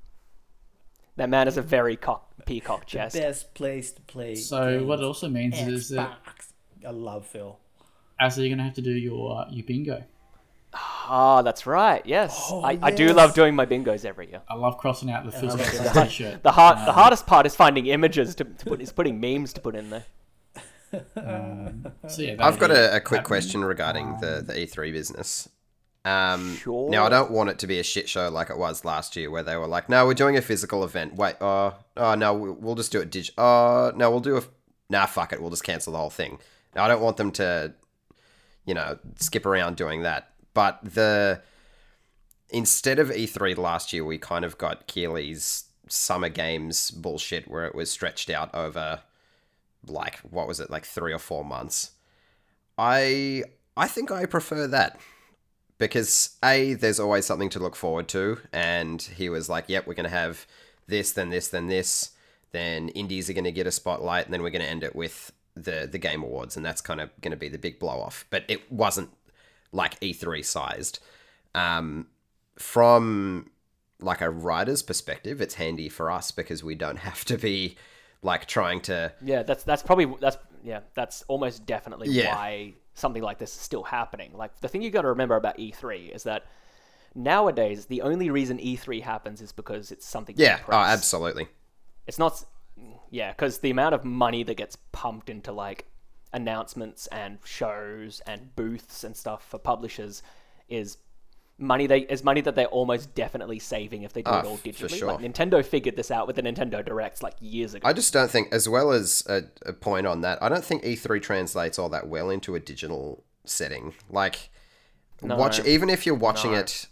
Speaker 4: That man has a very cock, peacock chest.
Speaker 1: The best place to play.
Speaker 2: So what it also means is that
Speaker 1: I love Phil.
Speaker 2: as you're gonna have to do your uh, your bingo.
Speaker 4: Ah, that's right. Yes,
Speaker 1: Oh,
Speaker 4: I, I do love doing my bingos every year.
Speaker 2: I love crossing out the physical
Speaker 1: like
Speaker 2: t-shirt.
Speaker 4: The hard, the
Speaker 2: Um,
Speaker 4: hardest part is finding images to, to put. Is putting memes to put in there.
Speaker 2: Um, so yeah,
Speaker 3: I've got a, a quick
Speaker 2: happening.
Speaker 3: question regarding the, the E3 business. Um,
Speaker 4: Sure.
Speaker 3: Now, I don't want it to be a shit show like it was last year, where they were like, "No, we're doing a physical event. Wait, oh, oh no, we- we'll just do it dig. Oh, no, we'll do a. Nah, fuck it, we'll just cancel the whole thing. Now, I don't want them to, you know, skip around doing that. But the instead of E3 last year, we kind of got Keighley's Summer Games bullshit, where it was stretched out over like what was it, like three or four months. I I think I prefer that because a there's always something to look forward to, and he was like, "Yep, we're gonna have this, then this, then this, then indies are gonna get a spotlight, and then we're gonna end it with the the game awards, and that's kind of gonna be the big blow off." But it wasn't like E3 sized. Um, from like a writer's perspective, it's handy for us because we don't have to be like trying to
Speaker 4: Yeah, that's that's probably that's yeah that's almost definitely
Speaker 3: Yeah.
Speaker 4: why something like this is still happening. Like the thing you got to remember about E3 is that nowadays the only reason E3 happens is because it's something.
Speaker 3: yeah, oh, absolutely.
Speaker 4: It's not. Yeah, because the amount of money that gets pumped into like announcements and shows and booths and stuff for publishers is money they is money that they're almost definitely saving if they do
Speaker 3: Ah,
Speaker 4: it all
Speaker 3: for
Speaker 4: digitally.
Speaker 3: sure.
Speaker 4: Like Nintendo figured this out with the Nintendo Directs like years ago.
Speaker 3: I just don't think, as well as a, a point on that, I don't think E3 translates all that well into a digital setting. Like, watch
Speaker 4: No.
Speaker 3: even if you're watching
Speaker 4: No.
Speaker 3: it,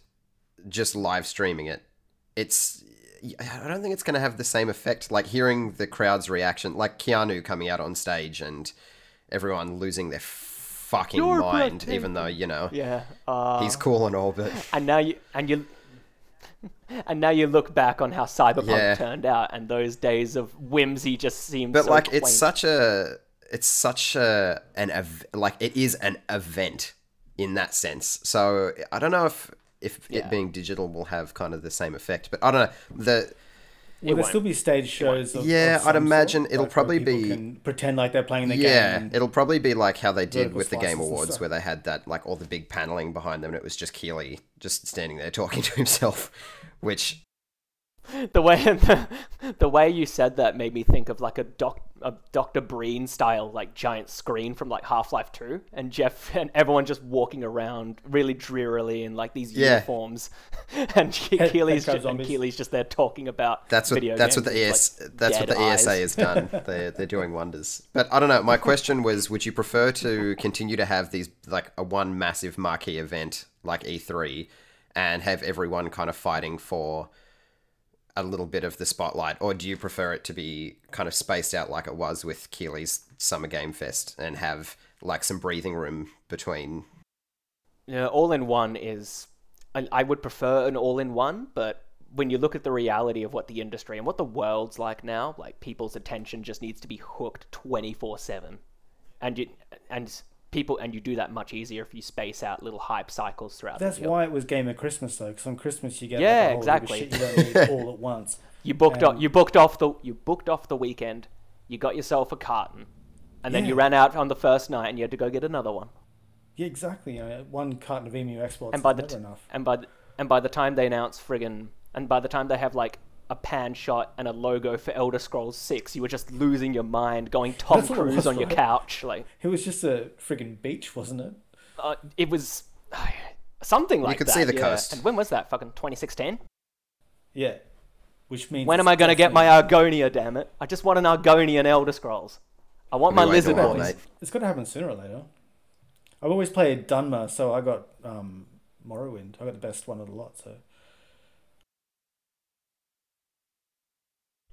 Speaker 3: just live streaming it, it's I don't think it's going to have the same effect. Like hearing the crowd's reaction, like Keanu coming out on stage and everyone losing their fucking
Speaker 4: You're
Speaker 3: mind, even though you know
Speaker 4: Yeah. Uh,
Speaker 3: he's cool and all, but
Speaker 4: and now you and you and now you look back on how Cyberpunk
Speaker 3: Yeah.
Speaker 4: turned out, and those days of whimsy just seem.
Speaker 3: but
Speaker 4: so
Speaker 3: like
Speaker 4: quaint.
Speaker 3: it's such a it's such a an ev- like it is an event in that sense. So I don't know if if
Speaker 4: Yeah.
Speaker 3: it being digital will have kind of the same effect, but I don't know the.
Speaker 1: Will there
Speaker 4: won't.
Speaker 1: still be stage shows? Of,
Speaker 3: Yeah,
Speaker 1: of
Speaker 3: I'd imagine
Speaker 1: sort?
Speaker 3: it'll
Speaker 1: Like,
Speaker 3: probably be-
Speaker 1: can pretend like they're playing the
Speaker 3: yeah,
Speaker 1: game. Yeah,
Speaker 3: it'll probably be like how they did with the Game Awards, where they had that like all the big paneling behind them, and it was just Keighley just standing there talking to himself, which
Speaker 4: the way the, the way you said that made me think of like a doc a Doctor Breen style like giant screen from like Half Life Two, and Jeff and everyone just walking around really drearily in like these
Speaker 3: Yeah.
Speaker 4: uniforms, and
Speaker 1: Head- Keighley's
Speaker 4: just, and
Speaker 1: zombies.
Speaker 4: Keighley's just there talking about
Speaker 3: That's what
Speaker 4: video
Speaker 3: that's what the
Speaker 4: with,
Speaker 3: ES
Speaker 4: like,
Speaker 3: that's what
Speaker 4: dead
Speaker 3: the ESA
Speaker 4: eyes.
Speaker 3: has done. they're they're doing wonders. But I don't know. My question was: Would you prefer to continue to have these like a one massive marquee event like E3, and have everyone kind of fighting for a little bit of the spotlight, or do you prefer it to be kind of spaced out like it was with Keighley's Summer Game Fest and have like some breathing room between?
Speaker 4: Yeah, all in one is. I would prefer an all in one, but when you look at the reality of what the industry and what the world's like now, like people's attention just needs to be hooked twenty four seven, and you and people and you do that much easier if you space out little hype cycles throughout.
Speaker 1: That's why it was Game of Christmas though, because on Christmas you get
Speaker 4: Yeah,
Speaker 1: like, a whole heap of
Speaker 4: exactly.
Speaker 1: shit you don't need all at once.
Speaker 4: you booked
Speaker 1: um,
Speaker 4: off, you booked off the you booked off the weekend, you got yourself a carton, and then you ran out on the first night and you had to go get another one.
Speaker 1: Yeah, exactly. You know, one carton of EMU exports
Speaker 4: and by the t-
Speaker 1: enough.
Speaker 4: and by the, and by the time they announce friggin' and by the time they have like a pan shot and a logo for Elder Scrolls Six, you were just losing your mind, going Tom
Speaker 1: That's what
Speaker 4: Cruise
Speaker 1: was,
Speaker 4: on your
Speaker 1: right?
Speaker 4: couch. Like
Speaker 1: It was just a friggin' beach, wasn't it?
Speaker 4: uh, it was something like that.
Speaker 3: You could
Speaker 4: that.
Speaker 3: see the
Speaker 4: yeah.
Speaker 3: coast.
Speaker 4: And when was that? Fucking 2016.
Speaker 1: Yeah. Which means
Speaker 4: When am I gonna get my Argonia? Damn it! I just want an Argonian Elder Scrolls. I want my
Speaker 3: We wait
Speaker 4: lizard
Speaker 3: a while,
Speaker 4: boys.
Speaker 3: mate.
Speaker 1: It's got to happen sooner or later. I've always played Dunmer, so I got um, Morrowind. I got the best one of the lot. So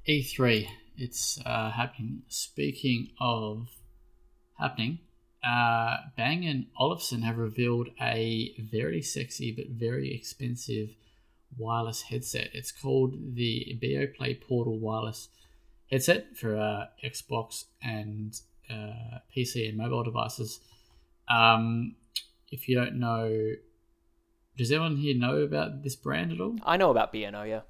Speaker 2: E3, E it's uh, happening. Speaking of happening, uh, Bang and Olufsen have revealed a very sexy but very expensive wireless headset. It's called the Beoplay Portal Wireless headset for uh, Xbox and uh, PC and mobile devices. Um, if you don't know, does anyone here know about this brand at all?
Speaker 4: I know about B&O, yeah.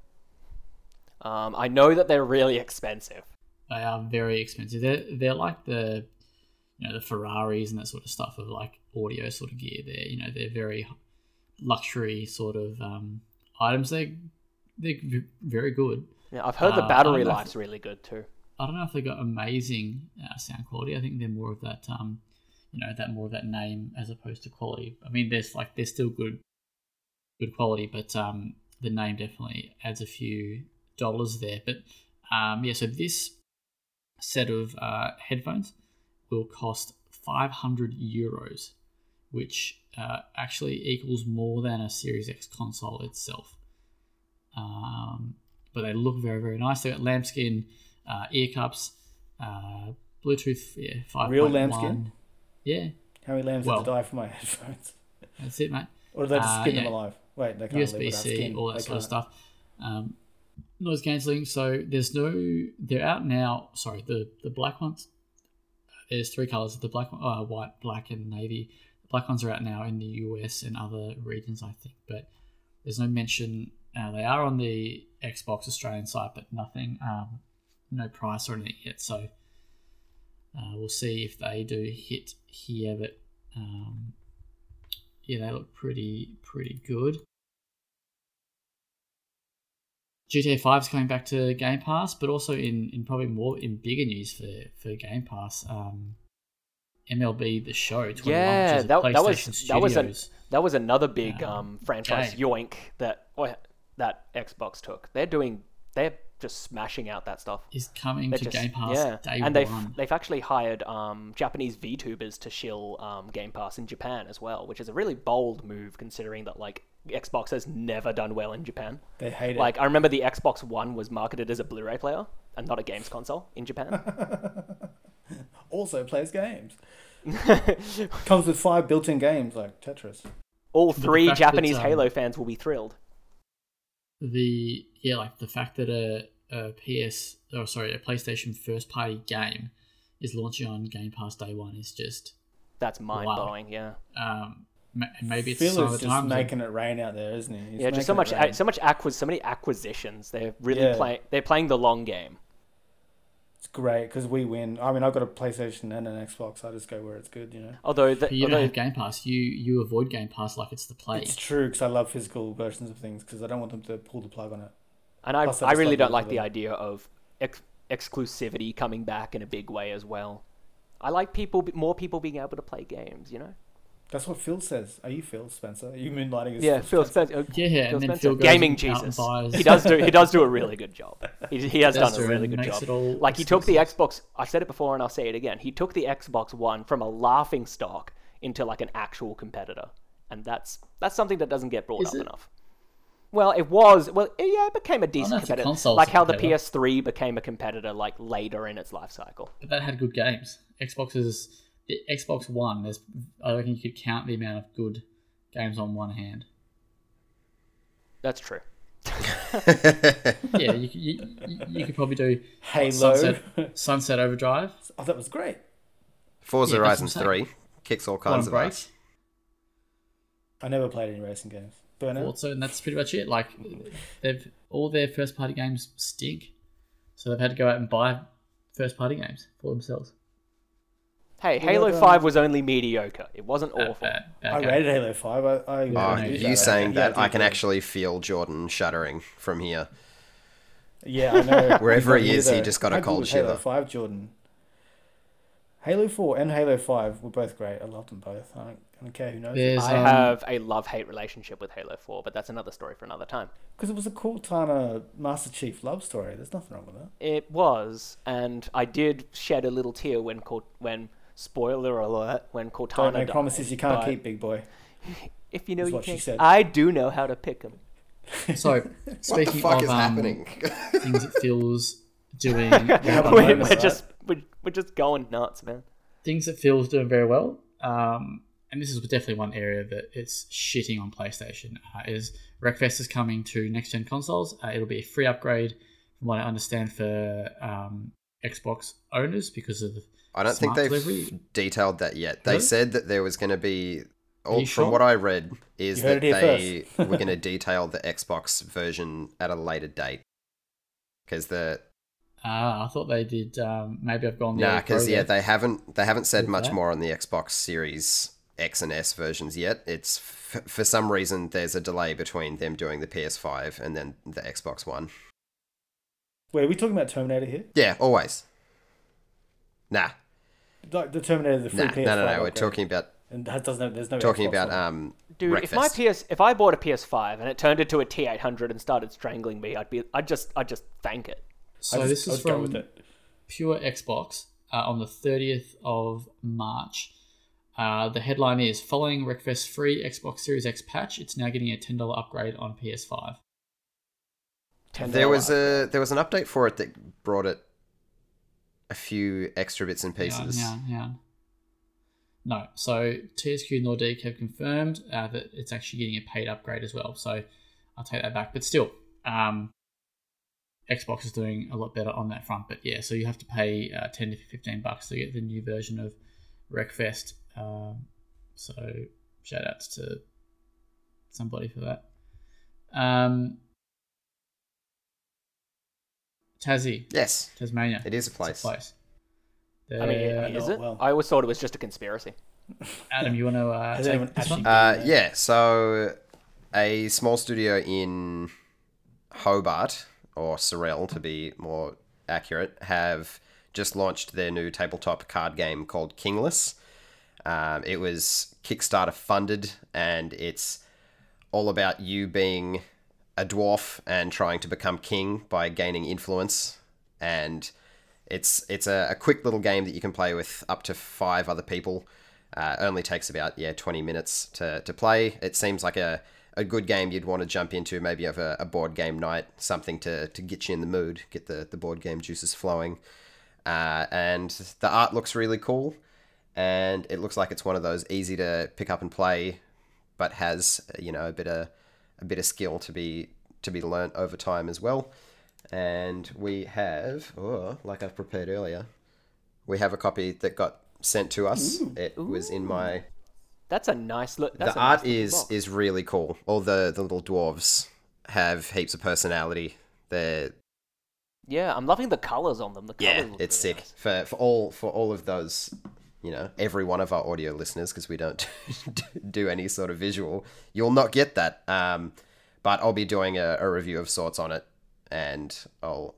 Speaker 4: Um, I know that they're really expensive.
Speaker 2: They are very expensive. They're they're like the you know the Ferraris and that sort of stuff of like audio sort of gear. They're you know they're very luxury sort of um, items. They they're very good.
Speaker 4: Yeah, I've heard the
Speaker 2: Uh,
Speaker 4: battery
Speaker 2: don't if-
Speaker 4: life's really good too.
Speaker 2: I don't know if they got amazing uh, sound quality. I think they're more of that um you know that more of that name as opposed to quality. I mean, there's like they're still good good quality, but um the name definitely adds a few dollars there. But um yeah, so this set of uh, headphones will cost 500 euros, which uh, actually equals more than a Series X console itself. Um, but they look very, very nice. They got lambskin uh, ear cups, uh, Bluetooth, yeah, 5.1.
Speaker 1: Real lambskin?
Speaker 2: Yeah,
Speaker 1: how many lambs
Speaker 2: Well-
Speaker 1: have to die for my headphones?
Speaker 2: that's it, mate.
Speaker 1: Or do they just
Speaker 2: Uh,
Speaker 1: skin them alive? Wait, they can't live
Speaker 2: USB
Speaker 1: without
Speaker 2: C,
Speaker 1: skin.
Speaker 2: all that
Speaker 1: They
Speaker 2: sort of
Speaker 1: can't.
Speaker 2: stuff. Um, noise cancelling. So there's no. They're out now. Sorry, the the black ones. There's three colors: the black, uh, white, black, and navy. The black ones are out now in the US and other regions, I think. But there's no mention. Uh, they are on the Xbox Australian site, but nothing. Um, no price or anything yet. So uh, we'll see if they do hit here. But um, yeah, they look pretty pretty good. GTA 5 is coming back to Game Pass, but also in, in probably more in bigger news for, for Game Pass. Um, MLB The Show 21,
Speaker 4: Yeah,
Speaker 2: which is a
Speaker 4: that, that was
Speaker 2: PlayStation
Speaker 4: that was a,
Speaker 2: Studios.
Speaker 4: that was another big
Speaker 2: um,
Speaker 4: um, franchise
Speaker 2: game.
Speaker 4: yoink that or, that Xbox took. They're doing they're just smashing out that stuff.
Speaker 2: is coming
Speaker 4: They're
Speaker 2: to
Speaker 4: just-
Speaker 2: Game Pass
Speaker 4: yeah,
Speaker 2: day
Speaker 4: and they've
Speaker 2: one.
Speaker 4: they've actually hired um, Japanese VTubers to shill um, Game Pass in Japan as well, which is a really bold move considering that like Xbox has never done well in Japan.
Speaker 1: They hate it.
Speaker 4: Like I remember the Xbox One was marketed as a Blu-ray player and not a games console in Japan.
Speaker 1: also plays games. Comes with five built-in games like Tetris.
Speaker 4: All three
Speaker 2: fact that,
Speaker 4: Japanese
Speaker 2: um,
Speaker 4: Halo fans will be thrilled.
Speaker 2: the yeah, like the fact that a, a PS or sorry, a PlayStation first party game is launching on Game Pass day one is just
Speaker 4: That's mind blowing. Yeah,
Speaker 2: um ma- maybe it's
Speaker 1: Phil is
Speaker 2: the
Speaker 1: just
Speaker 2: times
Speaker 1: making it rain out there, isn't he? He's
Speaker 4: yeah. Just so much, so much acquis, so many acquisitions. They're really
Speaker 1: Yeah.
Speaker 4: playing. They're playing the long game.
Speaker 1: It's great because we win. I mean, I've got a PlayStation and an Xbox. I just go where it's good, you know.
Speaker 4: Although, the,
Speaker 2: But you don't have Game Pass. You you avoid Game Pass like it's the play.
Speaker 1: It's true because I love physical versions of things because I don't want them to pull the plug on it.
Speaker 4: and I,
Speaker 1: Plus, I
Speaker 4: I
Speaker 1: just
Speaker 4: really don't like the idea of ex- exclusivity coming back in a big way as well. I like people, more people being able to play games. You know.
Speaker 1: That's what Phil says. Are you Phil Spencer? Are you moonlighting as
Speaker 4: Yeah, Phil Spencer. uh,
Speaker 2: yeah, yeah,
Speaker 4: Phil
Speaker 2: and then
Speaker 4: Spencer.
Speaker 2: Phil goes
Speaker 4: gaming
Speaker 2: out and
Speaker 4: Jesus.
Speaker 2: buys-
Speaker 4: He does do. He does do a really good job. He, he has
Speaker 2: Does
Speaker 4: done a
Speaker 2: do,
Speaker 4: really good
Speaker 2: makes
Speaker 4: job.
Speaker 2: it all
Speaker 4: Like he took the. Xbox. I've said it before and I'll say it again. He took the Xbox One from a laughing stock into like an actual competitor, and that's that's something that doesn't get brought
Speaker 2: Is
Speaker 4: up
Speaker 2: it?
Speaker 4: enough. Well, it was. Well, yeah, it became a decent
Speaker 2: know if the
Speaker 4: competitor.
Speaker 2: console's
Speaker 4: Like
Speaker 2: a
Speaker 4: how the
Speaker 2: competitor.
Speaker 4: PS3 became a competitor like later in its life cycle.
Speaker 2: But that had good games. Xbox is the Xbox One. There's I reckon you could count the amount of good games on one hand.
Speaker 4: That's true.
Speaker 2: Yeah, you, could- you, you, you could probably do
Speaker 1: Halo.
Speaker 2: Sunset, Sunset Overdrive,
Speaker 1: oh, that was great.
Speaker 3: Forza
Speaker 2: Yeah,
Speaker 3: Horizon
Speaker 2: what I'm saying.
Speaker 3: 3 kicks all kinds of
Speaker 2: Break,
Speaker 3: ass.
Speaker 1: I never played any racing games. Burnout.
Speaker 2: Forza, and that's pretty much it. Like they've all their first party games stink, so they've had to go out and buy first party games for themselves.
Speaker 4: Hey, Halo Five was only mediocre. It wasn't
Speaker 2: Bad-
Speaker 4: awful.
Speaker 2: bad- bad
Speaker 1: I
Speaker 2: game.
Speaker 1: rated Halo Five. I, I
Speaker 3: Oh,
Speaker 2: no,
Speaker 1: used
Speaker 2: you
Speaker 3: you
Speaker 1: that.
Speaker 3: saying
Speaker 1: Yeah,
Speaker 3: that I can actually feel Jordan shuddering from here.
Speaker 1: Yeah, I know.
Speaker 3: Wherever he is, he just got a
Speaker 1: How
Speaker 3: cold
Speaker 1: was Halo
Speaker 3: shiver.
Speaker 1: Five, Jordan. Halo Four and Halo Five were both great. I loved them both. I don't, I don't care who knows.
Speaker 2: There's,
Speaker 4: I
Speaker 2: um,
Speaker 4: have a love-hate relationship with Halo Four, but that's another story for another time.
Speaker 1: Because it was a cool time of Master Chief love story. There's nothing wrong with that.
Speaker 4: It was, and I did shed a little tear when Cort- when spoiler alert when Cortana
Speaker 1: Don't make
Speaker 4: died,
Speaker 1: promises you can't keep, big boy.
Speaker 4: If you know you
Speaker 1: what
Speaker 4: can't,
Speaker 1: said.
Speaker 4: I do know how to pick them.
Speaker 2: So
Speaker 3: What the
Speaker 2: speaking
Speaker 3: fuck
Speaker 2: of
Speaker 3: is
Speaker 2: um,
Speaker 3: happening?
Speaker 2: things that feels doing
Speaker 1: have
Speaker 4: we're, we're
Speaker 1: right?
Speaker 4: just we're, we're just going nuts, man.
Speaker 2: things that feels doing very well. Um, and this is definitely one area that it's shitting on PlayStation. Uh, is Wreckfest is coming to next gen consoles. Uh, it'll be a free upgrade, from what I understand, for um, Xbox owners because of
Speaker 3: I don't think they've
Speaker 2: delivery.
Speaker 3: detailed that yet. They
Speaker 2: Really?
Speaker 3: said that there was going to be. All,
Speaker 2: you
Speaker 3: from
Speaker 2: sure?
Speaker 3: what I read, is
Speaker 1: You heard
Speaker 3: that
Speaker 1: it here
Speaker 3: they were going to detail the Xbox version at a later date. Because the
Speaker 2: Ah, I thought they did. Um, maybe I've gone the
Speaker 3: nah,
Speaker 2: other
Speaker 3: because yeah,
Speaker 2: there.
Speaker 3: they haven't they haven't said
Speaker 2: With
Speaker 3: much
Speaker 2: that?
Speaker 3: more on the Xbox Series X and S versions yet. It's f- for some reason there's a delay between them doing the PS5 and then the Xbox One.
Speaker 1: Wait, are we talking about Terminator here?
Speaker 3: Yeah, always. Nah,
Speaker 1: Like the Terminator, the free
Speaker 3: nah,
Speaker 1: PS5
Speaker 3: no, no, no. We're talking about
Speaker 1: And that doesn't. have, There's no
Speaker 3: talking
Speaker 1: Xbox
Speaker 3: about
Speaker 1: One.
Speaker 3: um.
Speaker 4: Dude, if my PS if I bought a PS5 and it turned into a T800 and started strangling me, I'd be I'd just I'd just thank it.
Speaker 2: So
Speaker 1: I
Speaker 2: this
Speaker 1: just-
Speaker 2: is
Speaker 1: I'd go
Speaker 2: from
Speaker 1: with it.
Speaker 2: Pure Xbox uh, on the 30th of March. Uh, the headline is Following Wreckfest's free Xbox Series X patch, it's now getting a $10 upgrade on PS5.
Speaker 4: $10
Speaker 3: There was a there was an update for it that brought it a few extra bits and pieces.
Speaker 2: Yeah, yeah, yeah. No, so THQ Nordic have confirmed uh, that it's actually getting a paid upgrade as well. So I'll take that back. But still, um, Xbox is doing a lot better on that front. But yeah, so you have to pay uh, 10 to 15 bucks to get the new version of Wreckfest. Um, so shout outs to somebody for that. Um, Tassie,
Speaker 3: Yes,
Speaker 2: Tasmania.
Speaker 3: it is a
Speaker 2: It's
Speaker 3: place.
Speaker 2: a place.
Speaker 4: I mean,
Speaker 2: Uh,
Speaker 4: is it?
Speaker 1: well.
Speaker 4: I always thought it was just a conspiracy.
Speaker 2: Adam, you want to uh,
Speaker 1: Has
Speaker 2: take
Speaker 1: anyone
Speaker 2: this one?
Speaker 1: actually-
Speaker 3: Uh,
Speaker 1: been
Speaker 3: yeah, so a small studio in Hobart, or Sorell to be more accurate, have just launched their new tabletop card game called Kingless. Um, it was Kickstarter funded, and it's all about you being a dwarf and trying to become king by gaining influence. And it's it's a, a quick little game that you can play with up to five other people. Uh, only takes about yeah twenty minutes to, to play. It seems like a, a good game you'd want to jump into, maybe of a, a board game night, something to, to get you in the mood, get the, the board game juices flowing. Uh, and the art looks really cool, and it looks like it's one of those easy to pick up and play, but has you know a bit of a bit of skill to be to be learnt over time as well. And we have, oh, like I've prepared earlier, we have a copy that got sent to us. it was in my
Speaker 4: That's a nice look. That's
Speaker 3: the
Speaker 4: a nice
Speaker 3: art is
Speaker 4: box.
Speaker 3: is really cool. All the the little dwarves have heaps of personality. They're
Speaker 4: Yeah, I'm loving the colors on them. The colors
Speaker 3: yeah, it's sick
Speaker 4: nice.
Speaker 3: for for all for all of those. You know, every one of our audio listeners, because we don't do any sort of visual, you'll not get that. Um, but I'll be doing a, a review of sorts on it, and I'll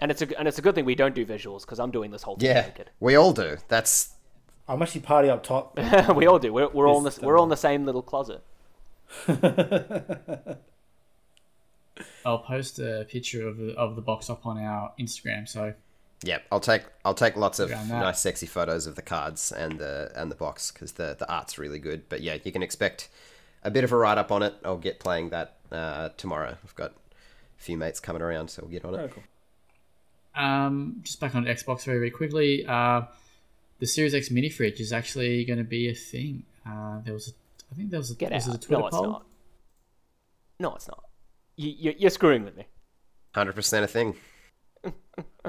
Speaker 4: And it's a and it's a good thing we don't do visuals because I'm doing this whole thing
Speaker 3: yeah,
Speaker 4: naked.
Speaker 3: we all do. That's
Speaker 1: I'm actually party up top.
Speaker 4: we all do. We're, we're all in
Speaker 1: It's
Speaker 4: the, we're all in the same little closet.
Speaker 2: I'll post a picture of the, of the box up on our Instagram. So
Speaker 3: Yeah, I'll take I'll take lots of nice, sexy photos of the cards and the and the box because the the art's really good. But yeah, you can expect a bit of a write up on it. I'll get playing that uh, tomorrow. I've got a few mates coming around, so we'll get on
Speaker 1: Very
Speaker 3: it.
Speaker 1: cool.
Speaker 2: um, just back on Xbox very very quickly. Uh, the Series X mini fridge is actually going to be a thing. Uh, there was a, I think there was a,
Speaker 4: Get
Speaker 2: was
Speaker 4: out.
Speaker 2: a Twitter
Speaker 4: no, it's
Speaker 2: poll?
Speaker 4: not. No, it's not. You, you, you're screwing with me.
Speaker 3: Hundred percent a thing.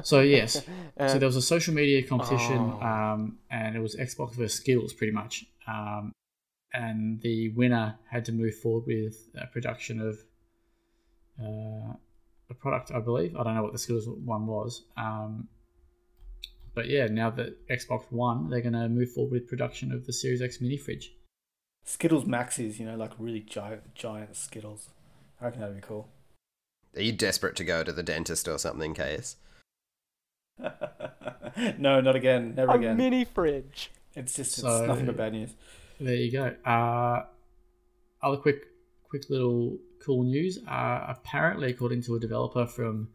Speaker 2: So yes,
Speaker 4: Uh,
Speaker 2: so there was a social media competition,
Speaker 4: Oh.
Speaker 2: um, and it was Xbox versus Skittles, pretty much. Um, and the winner had to move forward with a production of uh, a product, I believe. I don't know what the Skittles one was, um, but yeah, now that Xbox won, they're going to move forward with production of the Series X mini fridge.
Speaker 1: Skittles Maxes, you know, like really giant, giant Skittles. I reckon that'd be cool.
Speaker 3: Are you desperate to go to the dentist or something, Case?
Speaker 1: no, not again. Never
Speaker 4: a
Speaker 1: again.
Speaker 4: mini fridge.
Speaker 1: It's just it's
Speaker 2: So-
Speaker 1: nothing but bad news.
Speaker 2: There you go. Uh, other quick, quick little cool news. Uh, apparently, according to a developer from,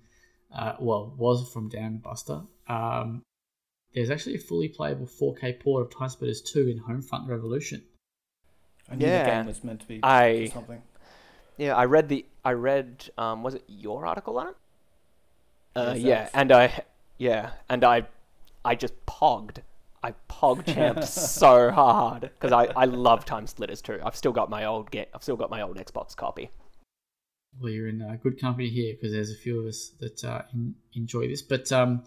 Speaker 2: uh, well, was from Dambuster, um, there's actually a fully playable 4K port of TimeSplitters 2 in Homefront Revolution.
Speaker 1: I knew
Speaker 4: Yeah.
Speaker 1: the game was meant to be
Speaker 4: I-
Speaker 1: something.
Speaker 4: Yeah, I read the I read um was it your article on it? Uh,
Speaker 1: Yes,
Speaker 4: yeah, and I yeah, and I I just pogged. I pog champed so hard because I I love TimeSplitters too. I've still got my old get I've still got my old Xbox copy.
Speaker 2: Well, you're in uh, good company here because there's a few of us that uh, in, enjoy this. But um,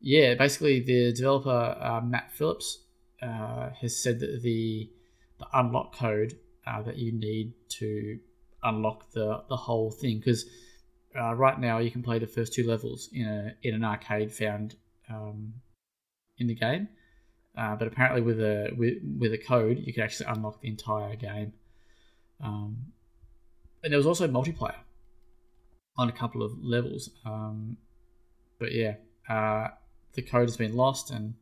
Speaker 2: yeah, basically, the developer uh, Matt Phillips uh, has said that the the unlock code uh, that you need to unlock the the whole thing because uh, right now you can play the first two levels in a in an arcade found um, in the game, uh, but apparently with a with, with a code you can actually unlock the entire game. Um, and there was also multiplayer on a couple of levels. Um, but yeah, uh, the code has been lost, and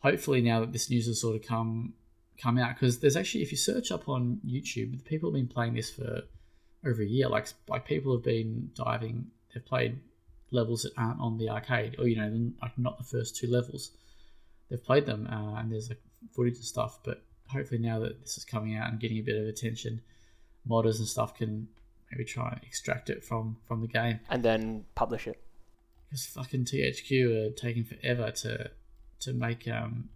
Speaker 2: hopefully now that this news has sort of come come out, because there's actually if you search up on YouTube, people have been playing this for over a year. Like like people have been diving, they've played levels that aren't on the arcade, or you know, like not the first two levels. They've played them, uh, and there's like footage and stuff. But hopefully now that this is coming out and getting a bit of attention, modders and stuff can maybe try and extract it from from the game.
Speaker 4: And then publish it.
Speaker 2: Because fucking THQ are taking forever to to make um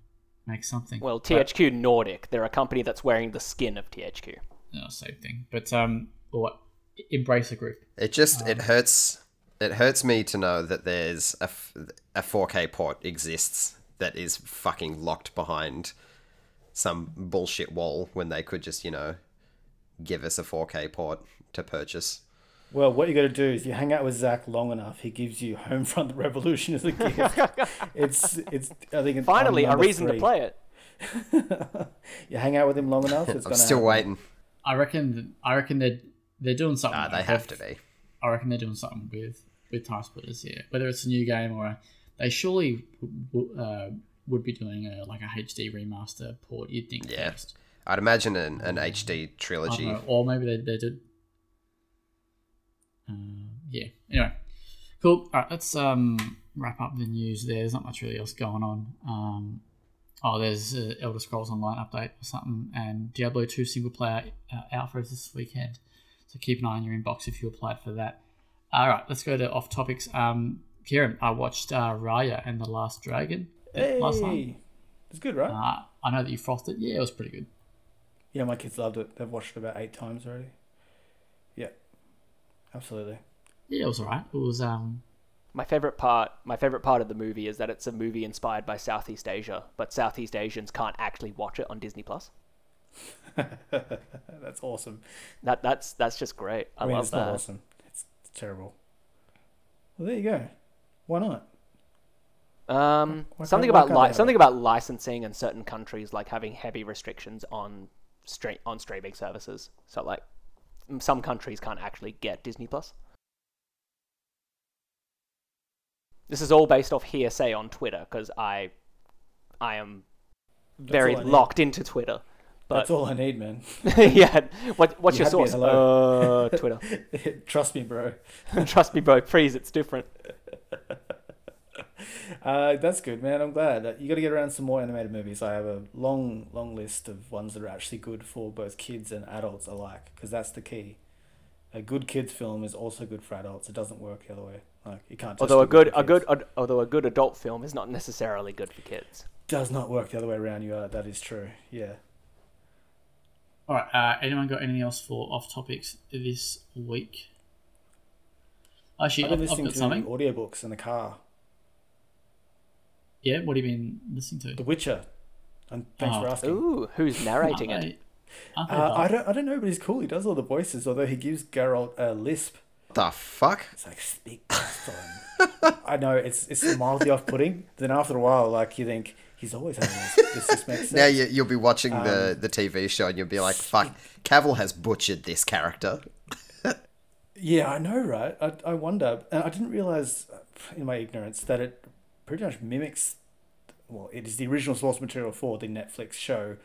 Speaker 2: make something.
Speaker 4: Well,
Speaker 2: But-
Speaker 4: THQ Nordic, they're a company that's wearing the skin of THQ.
Speaker 2: no, same thing. But um, what embrace the group.
Speaker 3: It just it um, hurts. It hurts me to know that there's a, f- a 4K port exists that is fucking locked behind some bullshit wall when they could just you know give us a 4K port to purchase.
Speaker 1: Well, what you got to do is you hang out with Zach long enough. He gives you Homefront the Revolution as a gift. it's it's. I think it's
Speaker 4: Finally,
Speaker 1: I'm
Speaker 4: a
Speaker 1: number
Speaker 4: reason to play it.
Speaker 1: you hang out with him long enough. It's
Speaker 3: I'm
Speaker 1: gonna
Speaker 3: still
Speaker 1: happen.
Speaker 3: waiting.
Speaker 2: I reckon. I reckon they're they're doing something.
Speaker 3: Ah, they have to be.
Speaker 2: I reckon they're doing something with with TimeSplitters. Yeah, whether it's a new game or a, they surely w- w- uh, would be doing a like a HD remaster port. You'd think
Speaker 3: Yeah.
Speaker 2: first.
Speaker 3: I'd imagine an, an HD trilogy.
Speaker 2: know, or maybe they they did. Uh, yeah. Anyway, cool. All right, let's um wrap up the news. There. There's not much really else going on. Um, oh, there's uh, Elder Scrolls Online update or something, and Diablo 2 single player uh, out for us this weekend. So keep an eye on your inbox if you applied for that. All right, let's go to off topics. Um, Kieran, I watched uh, Raya and the Last Dragon
Speaker 1: Hey,
Speaker 2: last night.
Speaker 1: it's good, right?
Speaker 2: Uh, I know that you frothed it. Yeah, it was pretty good.
Speaker 1: yeah, my kids loved it. They've watched it about eight times already. Yeah, absolutely.
Speaker 2: Yeah, it was alright. It was um,
Speaker 4: My favorite part, my favorite part of the movie is that it's a movie inspired by Southeast Asia, but Southeast Asians can't actually watch it on Disney Plus.
Speaker 1: That's awesome.
Speaker 4: That that's that's just great. I,
Speaker 1: I, mean,
Speaker 4: love
Speaker 1: it's
Speaker 4: that.
Speaker 1: not awesome. It's, it's terrible. Well, there you go. Why not?
Speaker 4: Um,
Speaker 1: Why
Speaker 4: something about li- something about licensing in certain countries, like having heavy restrictions on straight on streaming services. So like, some countries can't actually get Disney Plus. This is all based off hearsay on Twitter because I, I am very
Speaker 1: I
Speaker 4: locked into Twitter.
Speaker 1: That's all I need, man.
Speaker 4: yeah, what, what's
Speaker 1: You
Speaker 4: your
Speaker 1: had me at
Speaker 4: source?
Speaker 1: hello.
Speaker 4: Uh, Twitter.
Speaker 1: Trust me, bro.
Speaker 4: Trust me, bro. Please, it's different.
Speaker 1: Uh, that's good, man. I'm glad. Uh, You got to get around some more animated movies. I have a long, long list of ones that are actually good for both kids and adults alike, because that's the key. A good kids film is also good for adults. It doesn't work the other way. Like you can't. Just
Speaker 4: Although a good, a good, ad- although a good adult film is not necessarily good for kids.
Speaker 1: does not work the other way around. You are. That is true. Yeah.
Speaker 2: All right. Uh, anyone got anything else for off topics this week? Actually,
Speaker 1: I've
Speaker 2: I've,
Speaker 1: been
Speaker 2: I've
Speaker 1: listening
Speaker 2: got
Speaker 1: to
Speaker 2: something.
Speaker 1: audiobooks in the car.
Speaker 2: Yeah, what have you been listening to?
Speaker 1: The Witcher. And thanks
Speaker 2: Oh.
Speaker 1: for asking.
Speaker 4: Ooh, who's narrating it?
Speaker 2: they- aren't they
Speaker 1: Uh, I don't. I don't know, but he's cool. He does all the voices. Although he gives Geralt a lisp.
Speaker 3: The fuck?
Speaker 1: It's like speak. I know it's it's mildly off-putting. Then after a while, like you think he's always having this. This makes sense.
Speaker 3: Now you, you'll be watching
Speaker 1: Um,
Speaker 3: the, the TV show and you'll be like, fuck, Cavill has butchered this character.
Speaker 1: Yeah, I know, right? I, I wonder. And I didn't realize, uh, in my ignorance, that it pretty much mimics. Well, it is the original source material for the Netflix show,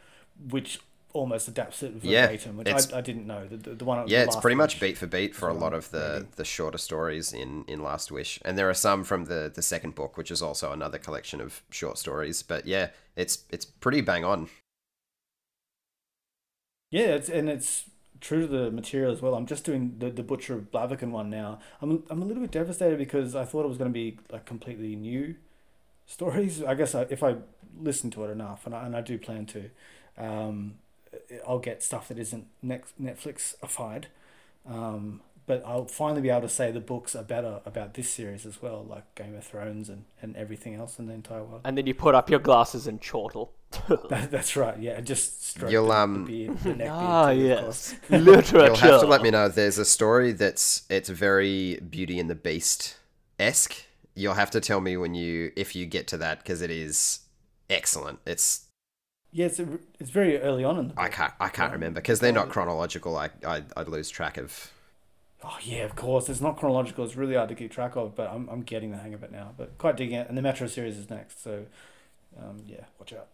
Speaker 1: which almost adapts it
Speaker 3: Yeah,
Speaker 1: verbatim, which I, I didn't know. The, the, the one.
Speaker 3: Yeah, it's pretty much beat for beat for a lot of the,
Speaker 1: maybe.
Speaker 3: the shorter stories in, in Last Wish. And there are some from the, the second book, which is also another collection of short stories. But yeah, it's it's pretty bang on.
Speaker 1: Yeah, it's and it's true to the material as well. I'm just doing the, the Butcher of Blaviken one now. I'm I'm a little bit devastated because I thought it was going to be like completely new stories. I guess I, if I listen to it enough, and I, and I do plan to, um, I'll get stuff that isn't next Netflix-ified. Um, but I'll finally be able to say the books are better about this series as well, like Game of Thrones and, and everything else in the entire world.
Speaker 4: And then you put up your glasses and chortle.
Speaker 1: That, that's right. Yeah, just stroke
Speaker 3: You'll,
Speaker 1: the,
Speaker 3: um,
Speaker 1: the beard, the neck beard
Speaker 4: ah,
Speaker 1: too,
Speaker 4: yes,
Speaker 1: course.
Speaker 4: literature.
Speaker 3: You'll have to let me know. There's a story that's it's very Beauty and the Beast esque. You'll have to tell me when you if you get to that because it is excellent. It's
Speaker 1: Yeah, it's, it's very early on in the book.
Speaker 3: I can't I can't remember because they're not chronological. I I I'd lose track of.
Speaker 1: Oh yeah, of course. It's not chronological. It's really hard to keep track of, but I'm I'm getting the hang of it now. But quite digging it. And the Metro series is next, so um, yeah, watch out,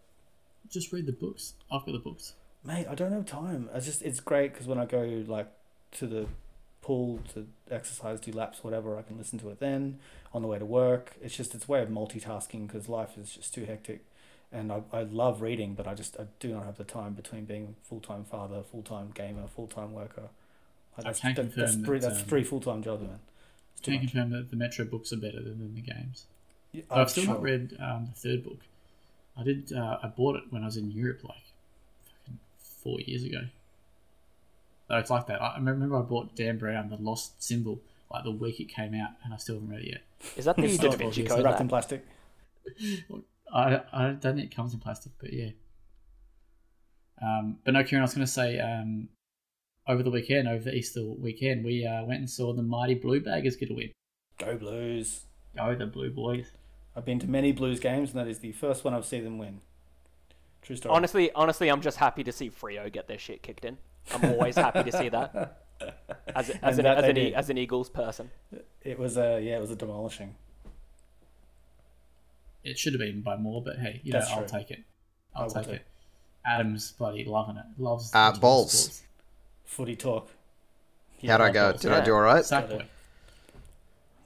Speaker 2: Just read the books. I've got the books.
Speaker 1: mate. I don't have time. I just it's great because when I go like to the pool to exercise, do laps, whatever, I can listen to it then on the way to work. It's just it's a way of multitasking because life is just too hectic. And I, I love reading, but I just I do not have the time between being full time father, full time gamer, full time worker. Like,
Speaker 2: I
Speaker 1: that's,
Speaker 2: can
Speaker 1: that- that's
Speaker 2: confirm
Speaker 1: three
Speaker 2: that,
Speaker 1: that's
Speaker 2: um,
Speaker 1: three full time jobs, man. It's too
Speaker 2: Can
Speaker 1: much.
Speaker 2: confirm that the Metro books are better than, than the games.
Speaker 1: Yeah,
Speaker 2: I've
Speaker 1: I'm
Speaker 2: still
Speaker 1: sure.
Speaker 2: not read um, the third book. I did. Uh, I bought it when I was in Europe, like fucking four years ago. So it's like that. I I remember I bought Dan Brown, the Lost Symbol, like the week it came out, and I still haven't read it yet.
Speaker 4: Is that the
Speaker 1: It's
Speaker 4: Da
Speaker 1: not
Speaker 4: Vinci Code?
Speaker 1: wrapped in plastic.
Speaker 2: I I don't think it comes in plastic, but yeah. Um, but no, Kieran, I was going to say um, over the weekend, over the Easter weekend, we uh, went and saw the mighty Blue Baggers get a win.
Speaker 1: Go Blues.
Speaker 2: Go the Blue Boys.
Speaker 1: I've been to many Blues games, and that is the first one I've seen them win. True story.
Speaker 4: Honestly, honestly, I'm just happy to see Freo get their shit kicked in. I'm always happy to see that. As, as, an,
Speaker 1: that
Speaker 4: as, an, E- as an Eagles person.
Speaker 1: it was a yeah, it was a demolishing.
Speaker 2: It should have been by more, but hey, you
Speaker 1: That's
Speaker 2: know, I'll
Speaker 1: true.
Speaker 2: take it.
Speaker 1: I
Speaker 2: I'll
Speaker 1: will
Speaker 2: take
Speaker 1: too.
Speaker 2: it. Adam's bloody loving it. Loves
Speaker 3: Uh,
Speaker 2: watching
Speaker 3: balls.
Speaker 2: sports.
Speaker 1: Footy talk.
Speaker 3: How'd I go?
Speaker 2: balls.
Speaker 3: Did I do all right?
Speaker 2: Exactly.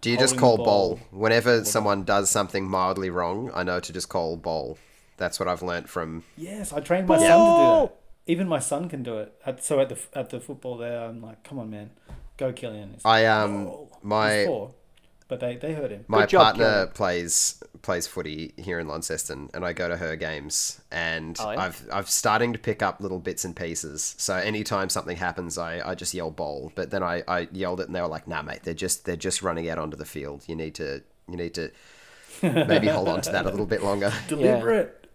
Speaker 3: Do you just
Speaker 1: Holding
Speaker 3: call
Speaker 1: the
Speaker 3: bowl
Speaker 1: ball.
Speaker 3: whenever someone does something mildly wrong? I know to just call bowl. That's what I've learnt from.
Speaker 1: Yes, I trained my son to do that. even my son can do it. At, so at the at the football there, I'm like, come on, man, go Killian. He's
Speaker 3: I
Speaker 1: like,
Speaker 3: um
Speaker 1: "Oh." He's
Speaker 3: my
Speaker 1: four, but they they hurt him.
Speaker 3: my
Speaker 4: Good job,
Speaker 3: partner
Speaker 4: Kieran.
Speaker 3: plays plays footy here in Launceston, and I go to her games, and
Speaker 4: Oh, yeah?
Speaker 3: I've I've starting to pick up little bits and pieces. So anytime something happens, I, I just yell bowl. But then I, I yelled it, and they were like, "Nah, mate, they're just they're just running out onto the field. You need to you need to maybe hold on to that a little bit longer."
Speaker 1: Deliberate.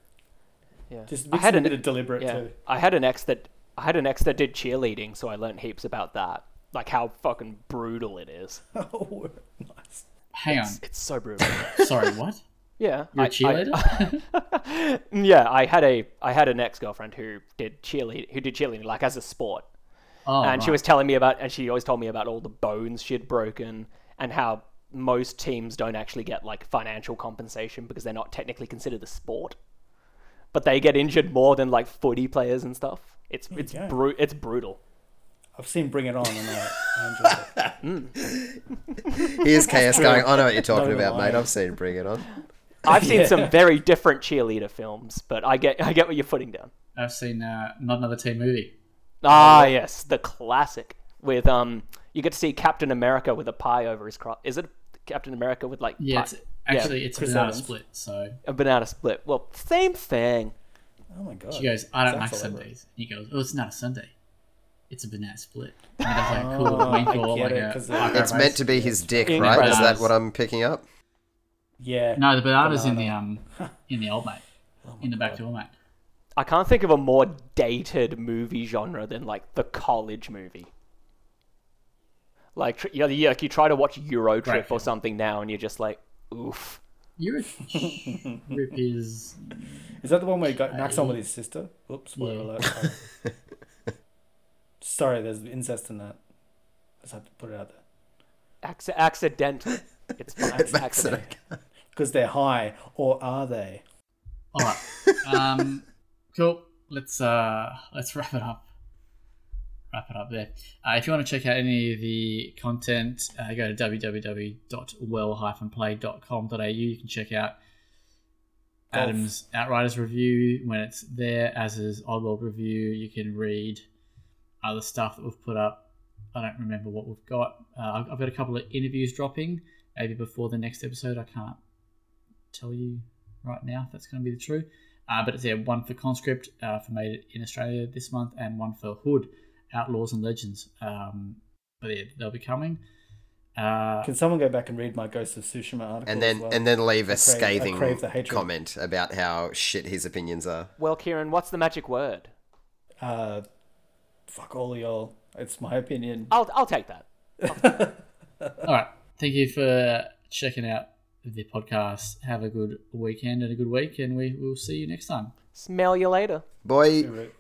Speaker 4: Yeah.
Speaker 1: Just
Speaker 4: I
Speaker 1: mix
Speaker 4: had
Speaker 1: a
Speaker 4: an
Speaker 1: bit of deliberate
Speaker 4: yeah.
Speaker 1: too.
Speaker 4: I had an ex that I had an ex that did cheerleading, so I learned heaps about that. Like how fucking brutal it is.
Speaker 1: Oh, nice.
Speaker 2: Hang on.
Speaker 4: It's, it's so brutal.
Speaker 2: Sorry, what?
Speaker 4: Yeah.
Speaker 2: You're
Speaker 4: I-
Speaker 2: a cheerleader?
Speaker 4: yeah, I had a I had an ex girlfriend who did cheerlead who did cheerleading like as a sport.
Speaker 2: oh,
Speaker 4: and she was telling me about and she always told me about all the bones she'd broken and how most teams don't actually get like financial compensation because they're not technically considered a sport but they get injured more than like footy players and stuff it's it's bru- it's brutal
Speaker 1: I've seen Bring It On, and I, I enjoyed it.
Speaker 3: Here's KS going. I know what you're talking
Speaker 1: Not even
Speaker 3: about, mate. I've seen Bring It On.
Speaker 4: i've seen
Speaker 1: Yeah.
Speaker 4: some very different cheerleader films but i get i get what you're putting down
Speaker 2: I've seen uh, not another teen movie.
Speaker 4: ah yes the classic with um you get to see captain america with a pie over his cross is it captain america with like
Speaker 2: Yeah,
Speaker 4: pie-
Speaker 2: it's, actually it's a
Speaker 1: Chris
Speaker 2: banana
Speaker 1: Evans.
Speaker 2: split. So
Speaker 4: a banana split well same thing
Speaker 1: Oh my god.
Speaker 2: she goes, I don't
Speaker 1: Sounds
Speaker 2: like
Speaker 1: elaborate.
Speaker 2: Sundays. He goes, Oh, it's not a Sunday. It's a banana split. And he does like a cool
Speaker 1: Oh,
Speaker 2: wink
Speaker 1: I
Speaker 2: or
Speaker 1: get
Speaker 2: like
Speaker 1: it,
Speaker 2: a
Speaker 1: 'cause
Speaker 3: It's meant to be his dick,
Speaker 4: In
Speaker 3: right? Is that what I'm picking up?
Speaker 1: Yeah.
Speaker 2: No, the banana's in the um in the old mate. in the back door, mate.
Speaker 4: I can't think of a more dated movie genre than like the college movie. Like, tr- you, know, you, like you try to watch Euro
Speaker 2: Great
Speaker 4: Trip
Speaker 2: film.
Speaker 4: or something now, and you're just like, oof.
Speaker 2: You're is
Speaker 1: Is that the one where he got knocks on with his sister? Oops, spoiler
Speaker 2: Yeah.
Speaker 1: alert. Sorry. Sorry, there's incest in that. I just had to put it out there.
Speaker 4: Acc- accidental. It's fine. It's accidental.
Speaker 1: Because they're high, or are they?
Speaker 2: alright. Um cool. Let's uh let's wrap it up. Wrap it up there. Uh, if you want to check out any of the content, uh, go to www.well-play.com.au. You can check out Adam's Outriders review when it's there, as is Oddworld review. You can read other stuff that we've put up. I don't remember what we've got. Uh, I've- I've got a couple of interviews dropping, maybe before the next episode. I can't tell you right now if that's going to be the true. Uh, but it's yeah, one for Conscript uh, for Made in Australia this month, and one for Hood, Outlaws and Legends. Um, but yeah, they'll be coming. Uh,
Speaker 1: Can someone go back and read my Ghost of Tsushima article?
Speaker 3: And then
Speaker 1: as well?
Speaker 3: and then leave a
Speaker 1: I crave-
Speaker 3: scathing
Speaker 1: crave the hatred.
Speaker 3: comment about how shit his opinions are.
Speaker 4: Well, Kieran, what's the magic word?
Speaker 1: uh, fuck all y'all. It's my opinion.
Speaker 4: I'll, I'll take that.
Speaker 2: all right. Thank you for checking out the podcast. Have a good weekend and a good week, and we will see you next time.
Speaker 4: Smell you later.
Speaker 3: Boy.
Speaker 1: Do it.